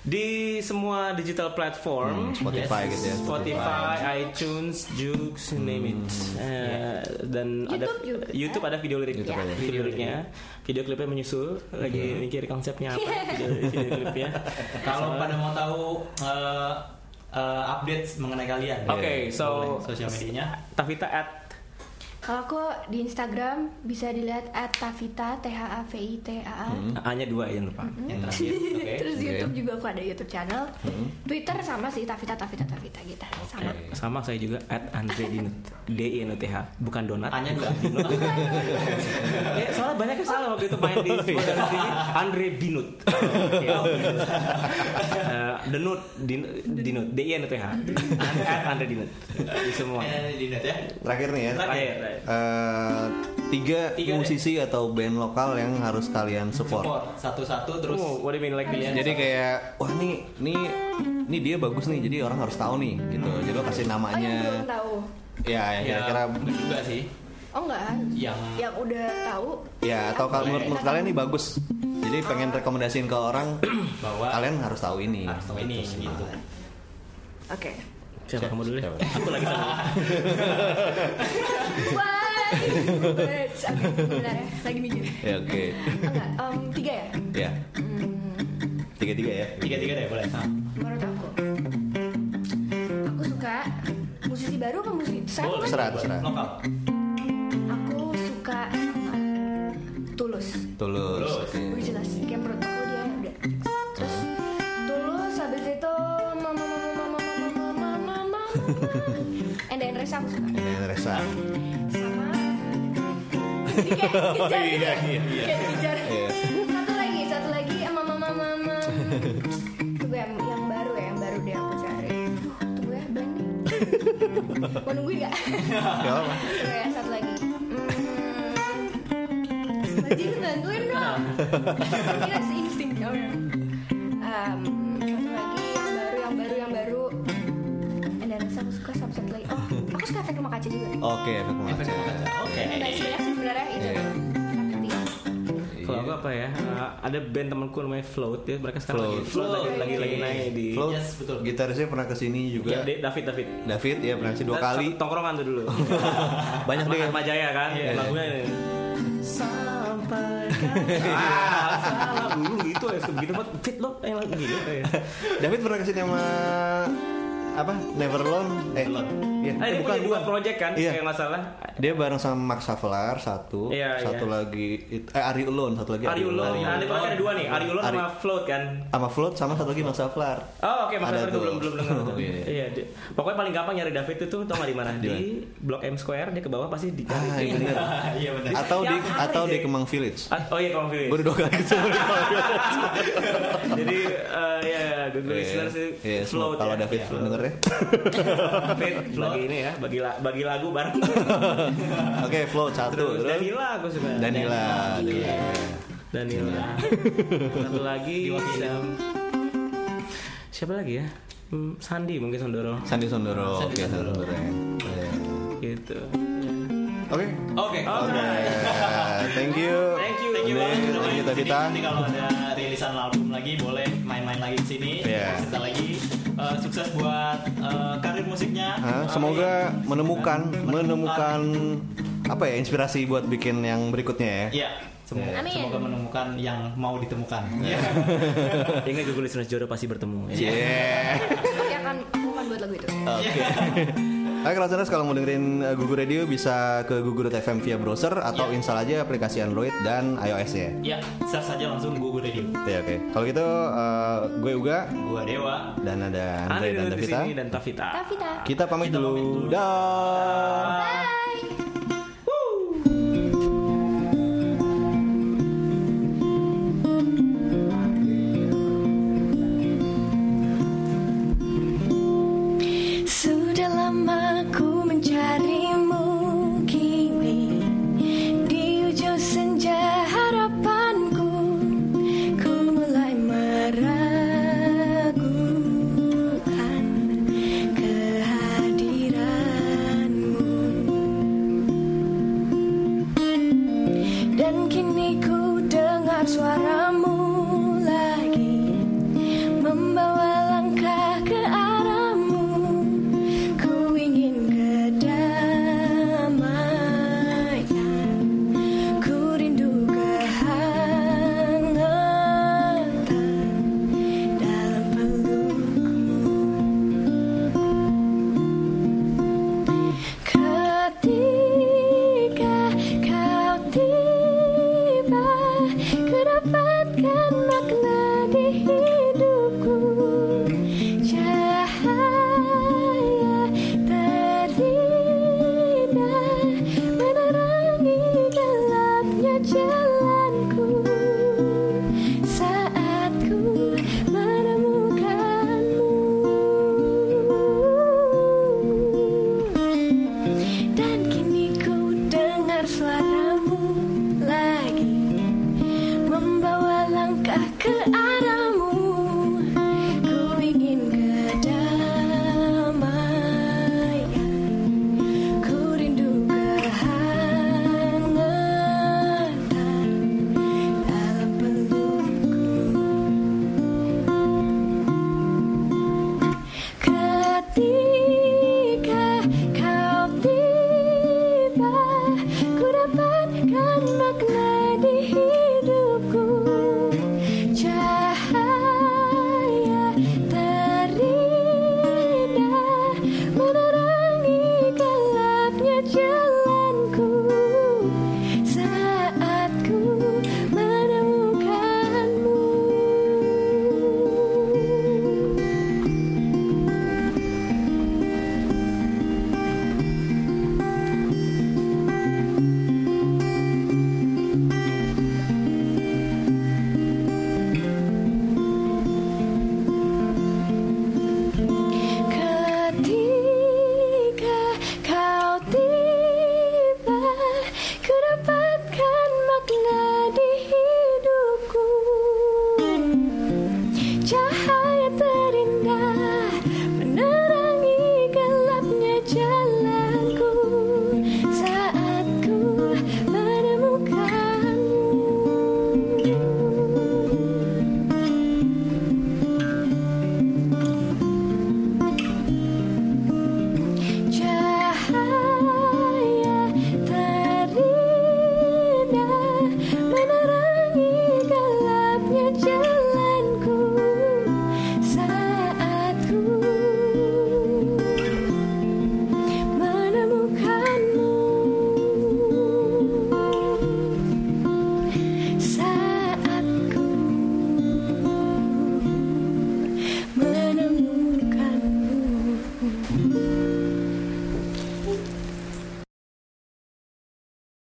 Speaker 4: di semua digital platform
Speaker 1: Hmm, Spotify
Speaker 2: Yes.
Speaker 1: gitu ya.
Speaker 4: Spotify, iTunes, Joox, you name it. Eh, dan ada
Speaker 3: YouTube juga.
Speaker 4: YouTube ada video lirik,
Speaker 1: YouTube ada.
Speaker 4: video liriknya, video klipnya menyusul. Lagi mikir konsepnya apa video, video klipnya.
Speaker 2: kalau pada mau tahu eh, eh, update mengenai kalian.
Speaker 4: Oke, so
Speaker 2: boleh sosial medianya.
Speaker 4: Tavita at
Speaker 3: Kalau aku di Instagram bisa dilihat at Tavita T H A V I T A A.
Speaker 4: hanya dua ya lupa.
Speaker 2: yang terakhir oke
Speaker 3: Terus di
Speaker 1: Oke.
Speaker 3: YouTube juga aku ada YouTube channel. Twitter sama sih Tavita Tavita Tavita gitu. Sama.
Speaker 4: Sama saya juga at Andre Dinut D I N U T H bukan donat.
Speaker 2: hanya dua
Speaker 4: ya, soalnya banyak yang salah waktu itu main di TV Andre Dinut. Eh, Denut Din, Dinut D I N U T H Andre Dinut di semua.
Speaker 2: Di net ya
Speaker 1: Terakhir nih ya.
Speaker 2: Terakhir.
Speaker 1: Eh, tiga,
Speaker 2: Tiga deh.
Speaker 1: musisi atau band lokal yang harus kalian support.
Speaker 2: support satu-satu terus
Speaker 4: Oh, what do you mean like the
Speaker 1: Jadi kayak wah nih nih nih dia bagus nih jadi orang harus tahu nih gitu. Jadi lo kasih
Speaker 3: Oh yang
Speaker 1: namanya.
Speaker 3: belum tahu.
Speaker 1: Ya, yang
Speaker 2: ya
Speaker 1: kira-kira
Speaker 2: bener juga sih
Speaker 3: Oh enggak.
Speaker 2: yang
Speaker 3: Yang udah tahu.
Speaker 1: ya atau kalau menurut, menurut kalian nih bagus. Jadi pengen rekomendasiin ke orang
Speaker 2: bahwa
Speaker 1: kalian harus tahu ini.
Speaker 2: harus tahu ini gitu
Speaker 3: Oke.
Speaker 4: Siapa kamu dulu? ya?
Speaker 1: Siapa?
Speaker 4: Aku lagi sama.
Speaker 3: Why? Bentar ya. Lagi mikir.
Speaker 1: Ya oke.
Speaker 3: Enggak. tiga ya.
Speaker 1: Ya. Tiga-tiga ya.
Speaker 2: tiga-tiga deh boleh nah.
Speaker 3: Menurut aku. Aku suka musisi baru apa musisi saya
Speaker 2: Boleh,
Speaker 1: terserah.
Speaker 2: lokal
Speaker 3: Aku suka Tulus.
Speaker 1: Tulus.
Speaker 2: Tulus.
Speaker 1: Oke.
Speaker 3: And then Reza aku suka.
Speaker 1: Ini Resa.
Speaker 3: Sama Jadi kayak kejar gitu ya.
Speaker 1: iya, iya.
Speaker 3: Kayak kejar.
Speaker 1: Iya.
Speaker 3: Satu lagi, satu lagi mama mama mama. Tunggu yang yang baru ya, yang baru deh aku cari. Tunggu ya, blank nih. Mau nungguin gak?
Speaker 1: Gak apa.
Speaker 3: Tunggu ya, satu lagi. Hmm. Bantuin dong. Kira seinsting ya
Speaker 1: Oke, efek rumah
Speaker 2: Efek
Speaker 1: kaca.
Speaker 2: rumah kaca. oke
Speaker 3: Nah, sebenarnya sih itu.
Speaker 1: Iya.
Speaker 4: Kalau aku apa ya? eh, ada band temanku namanya Float ya. Mereka sekarang
Speaker 1: Float.
Speaker 4: lagi Float lagi lagi, lagi naik di
Speaker 1: Flo,
Speaker 2: Yes, betul.
Speaker 1: gitarisnya pernah ke sini
Speaker 4: Ya,
Speaker 1: juga.
Speaker 4: di- David David.
Speaker 1: David ya pernah ke sini dua
Speaker 4: Dan
Speaker 1: kali.
Speaker 4: Tongkrongan tuh dulu.
Speaker 1: Banyak deh.
Speaker 4: Ahmad Jaya kan.
Speaker 1: Iya.
Speaker 4: Lagunya ini. Sampai ah, salah dulu gitu ya begitu banget fit lo yang lagu gitu ya.
Speaker 1: David pernah ke sini sama apa? Neverlone. Eh, iya.
Speaker 4: Ah,
Speaker 1: Eh,
Speaker 4: ini punya dua project kan
Speaker 1: Iya.
Speaker 4: kayak nggak salah.
Speaker 1: Dia bareng sama Max Havelaar satu,
Speaker 4: Iya,
Speaker 1: satu
Speaker 4: iya.
Speaker 1: lagi eh Ari Ulun, satu lagi
Speaker 4: Ari Ulun. Nah, ini project ada dua nih, Ari
Speaker 1: Ari-
Speaker 4: sama Float kan.
Speaker 1: sama Float sama satu lagi Max Havelaar.
Speaker 4: Oh oke, makanya itu
Speaker 1: tuh.
Speaker 4: belum belum dengar tuh.
Speaker 1: Iya.
Speaker 4: Iya, di- pokoknya paling gampang nyari David itu tau nggak di mana?
Speaker 1: Di
Speaker 4: Di Blok M Square dia ke bawah pasti dicari.
Speaker 1: Ah, iya bener.
Speaker 2: iya benar
Speaker 1: Atau di atau di. Kemang Village.
Speaker 4: Ah, oh iya Kong
Speaker 1: Gue udah dua kali di Kemang Village.
Speaker 4: Jadi ya Google
Speaker 1: Iya,
Speaker 4: listeners sih
Speaker 1: iya,
Speaker 4: Float
Speaker 1: kalau
Speaker 4: ya.
Speaker 1: David
Speaker 4: Iya.
Speaker 1: denger ya.
Speaker 4: David bagi ini ya, bagi la- bagi lagu bareng.
Speaker 1: Oke, Float satu.
Speaker 4: Terus
Speaker 1: Terus
Speaker 4: Danila aku suka.
Speaker 1: Danila. Danila.
Speaker 4: Danila. Satu lagi
Speaker 2: Diwakili.
Speaker 4: siapa, siapa lagi ya? Hmm, Sandi mungkin Sondoro
Speaker 1: Sandi Sondoro.
Speaker 2: Sandi
Speaker 1: Oke, Sandi
Speaker 2: Sondoro.
Speaker 1: Sondoro. ya.
Speaker 4: Gitu.
Speaker 1: Oke.
Speaker 2: Oke.
Speaker 4: Oke.
Speaker 1: Thank you.
Speaker 4: Thank you.
Speaker 2: Thank you banget
Speaker 1: thank
Speaker 2: main
Speaker 1: you,
Speaker 2: di sini.
Speaker 1: Tavita.
Speaker 2: Nanti kalau ada rilisan album lagi boleh main-main lagi di sini.
Speaker 1: Iya.
Speaker 2: Cerita lagi. Eh, sukses buat eh, karir musiknya.
Speaker 1: Hah, semoga menemukan
Speaker 2: Menemukan.
Speaker 1: menemukan apa ya inspirasi buat bikin yang berikutnya ya.
Speaker 2: Iya. Semoga,
Speaker 3: Amin.
Speaker 2: semoga menemukan yang mau ditemukan. Iya.
Speaker 4: Ingat Google Listeners Jodoh pasti bertemu.
Speaker 1: Yeah.
Speaker 3: Akan aku akan buat lagu itu.
Speaker 1: Oke. Oke, listeners kalau mau dengerin uh, Gugu Radio bisa ke gugu.fm via browser atau
Speaker 2: Iya.
Speaker 1: install aja aplikasi Android dan iOS ya.
Speaker 2: Ya, search saja langsung Google Radio.
Speaker 1: Ya oke. Kalau gitu uh, gue Uga
Speaker 2: Gua Dewa.
Speaker 1: dan ada Andre dan Davita.
Speaker 4: sini dan Tavita.
Speaker 3: Tavita.
Speaker 1: Kita pamit
Speaker 2: Kita
Speaker 1: dulu.
Speaker 2: pamit dulu.
Speaker 1: Dah.
Speaker 3: Bye.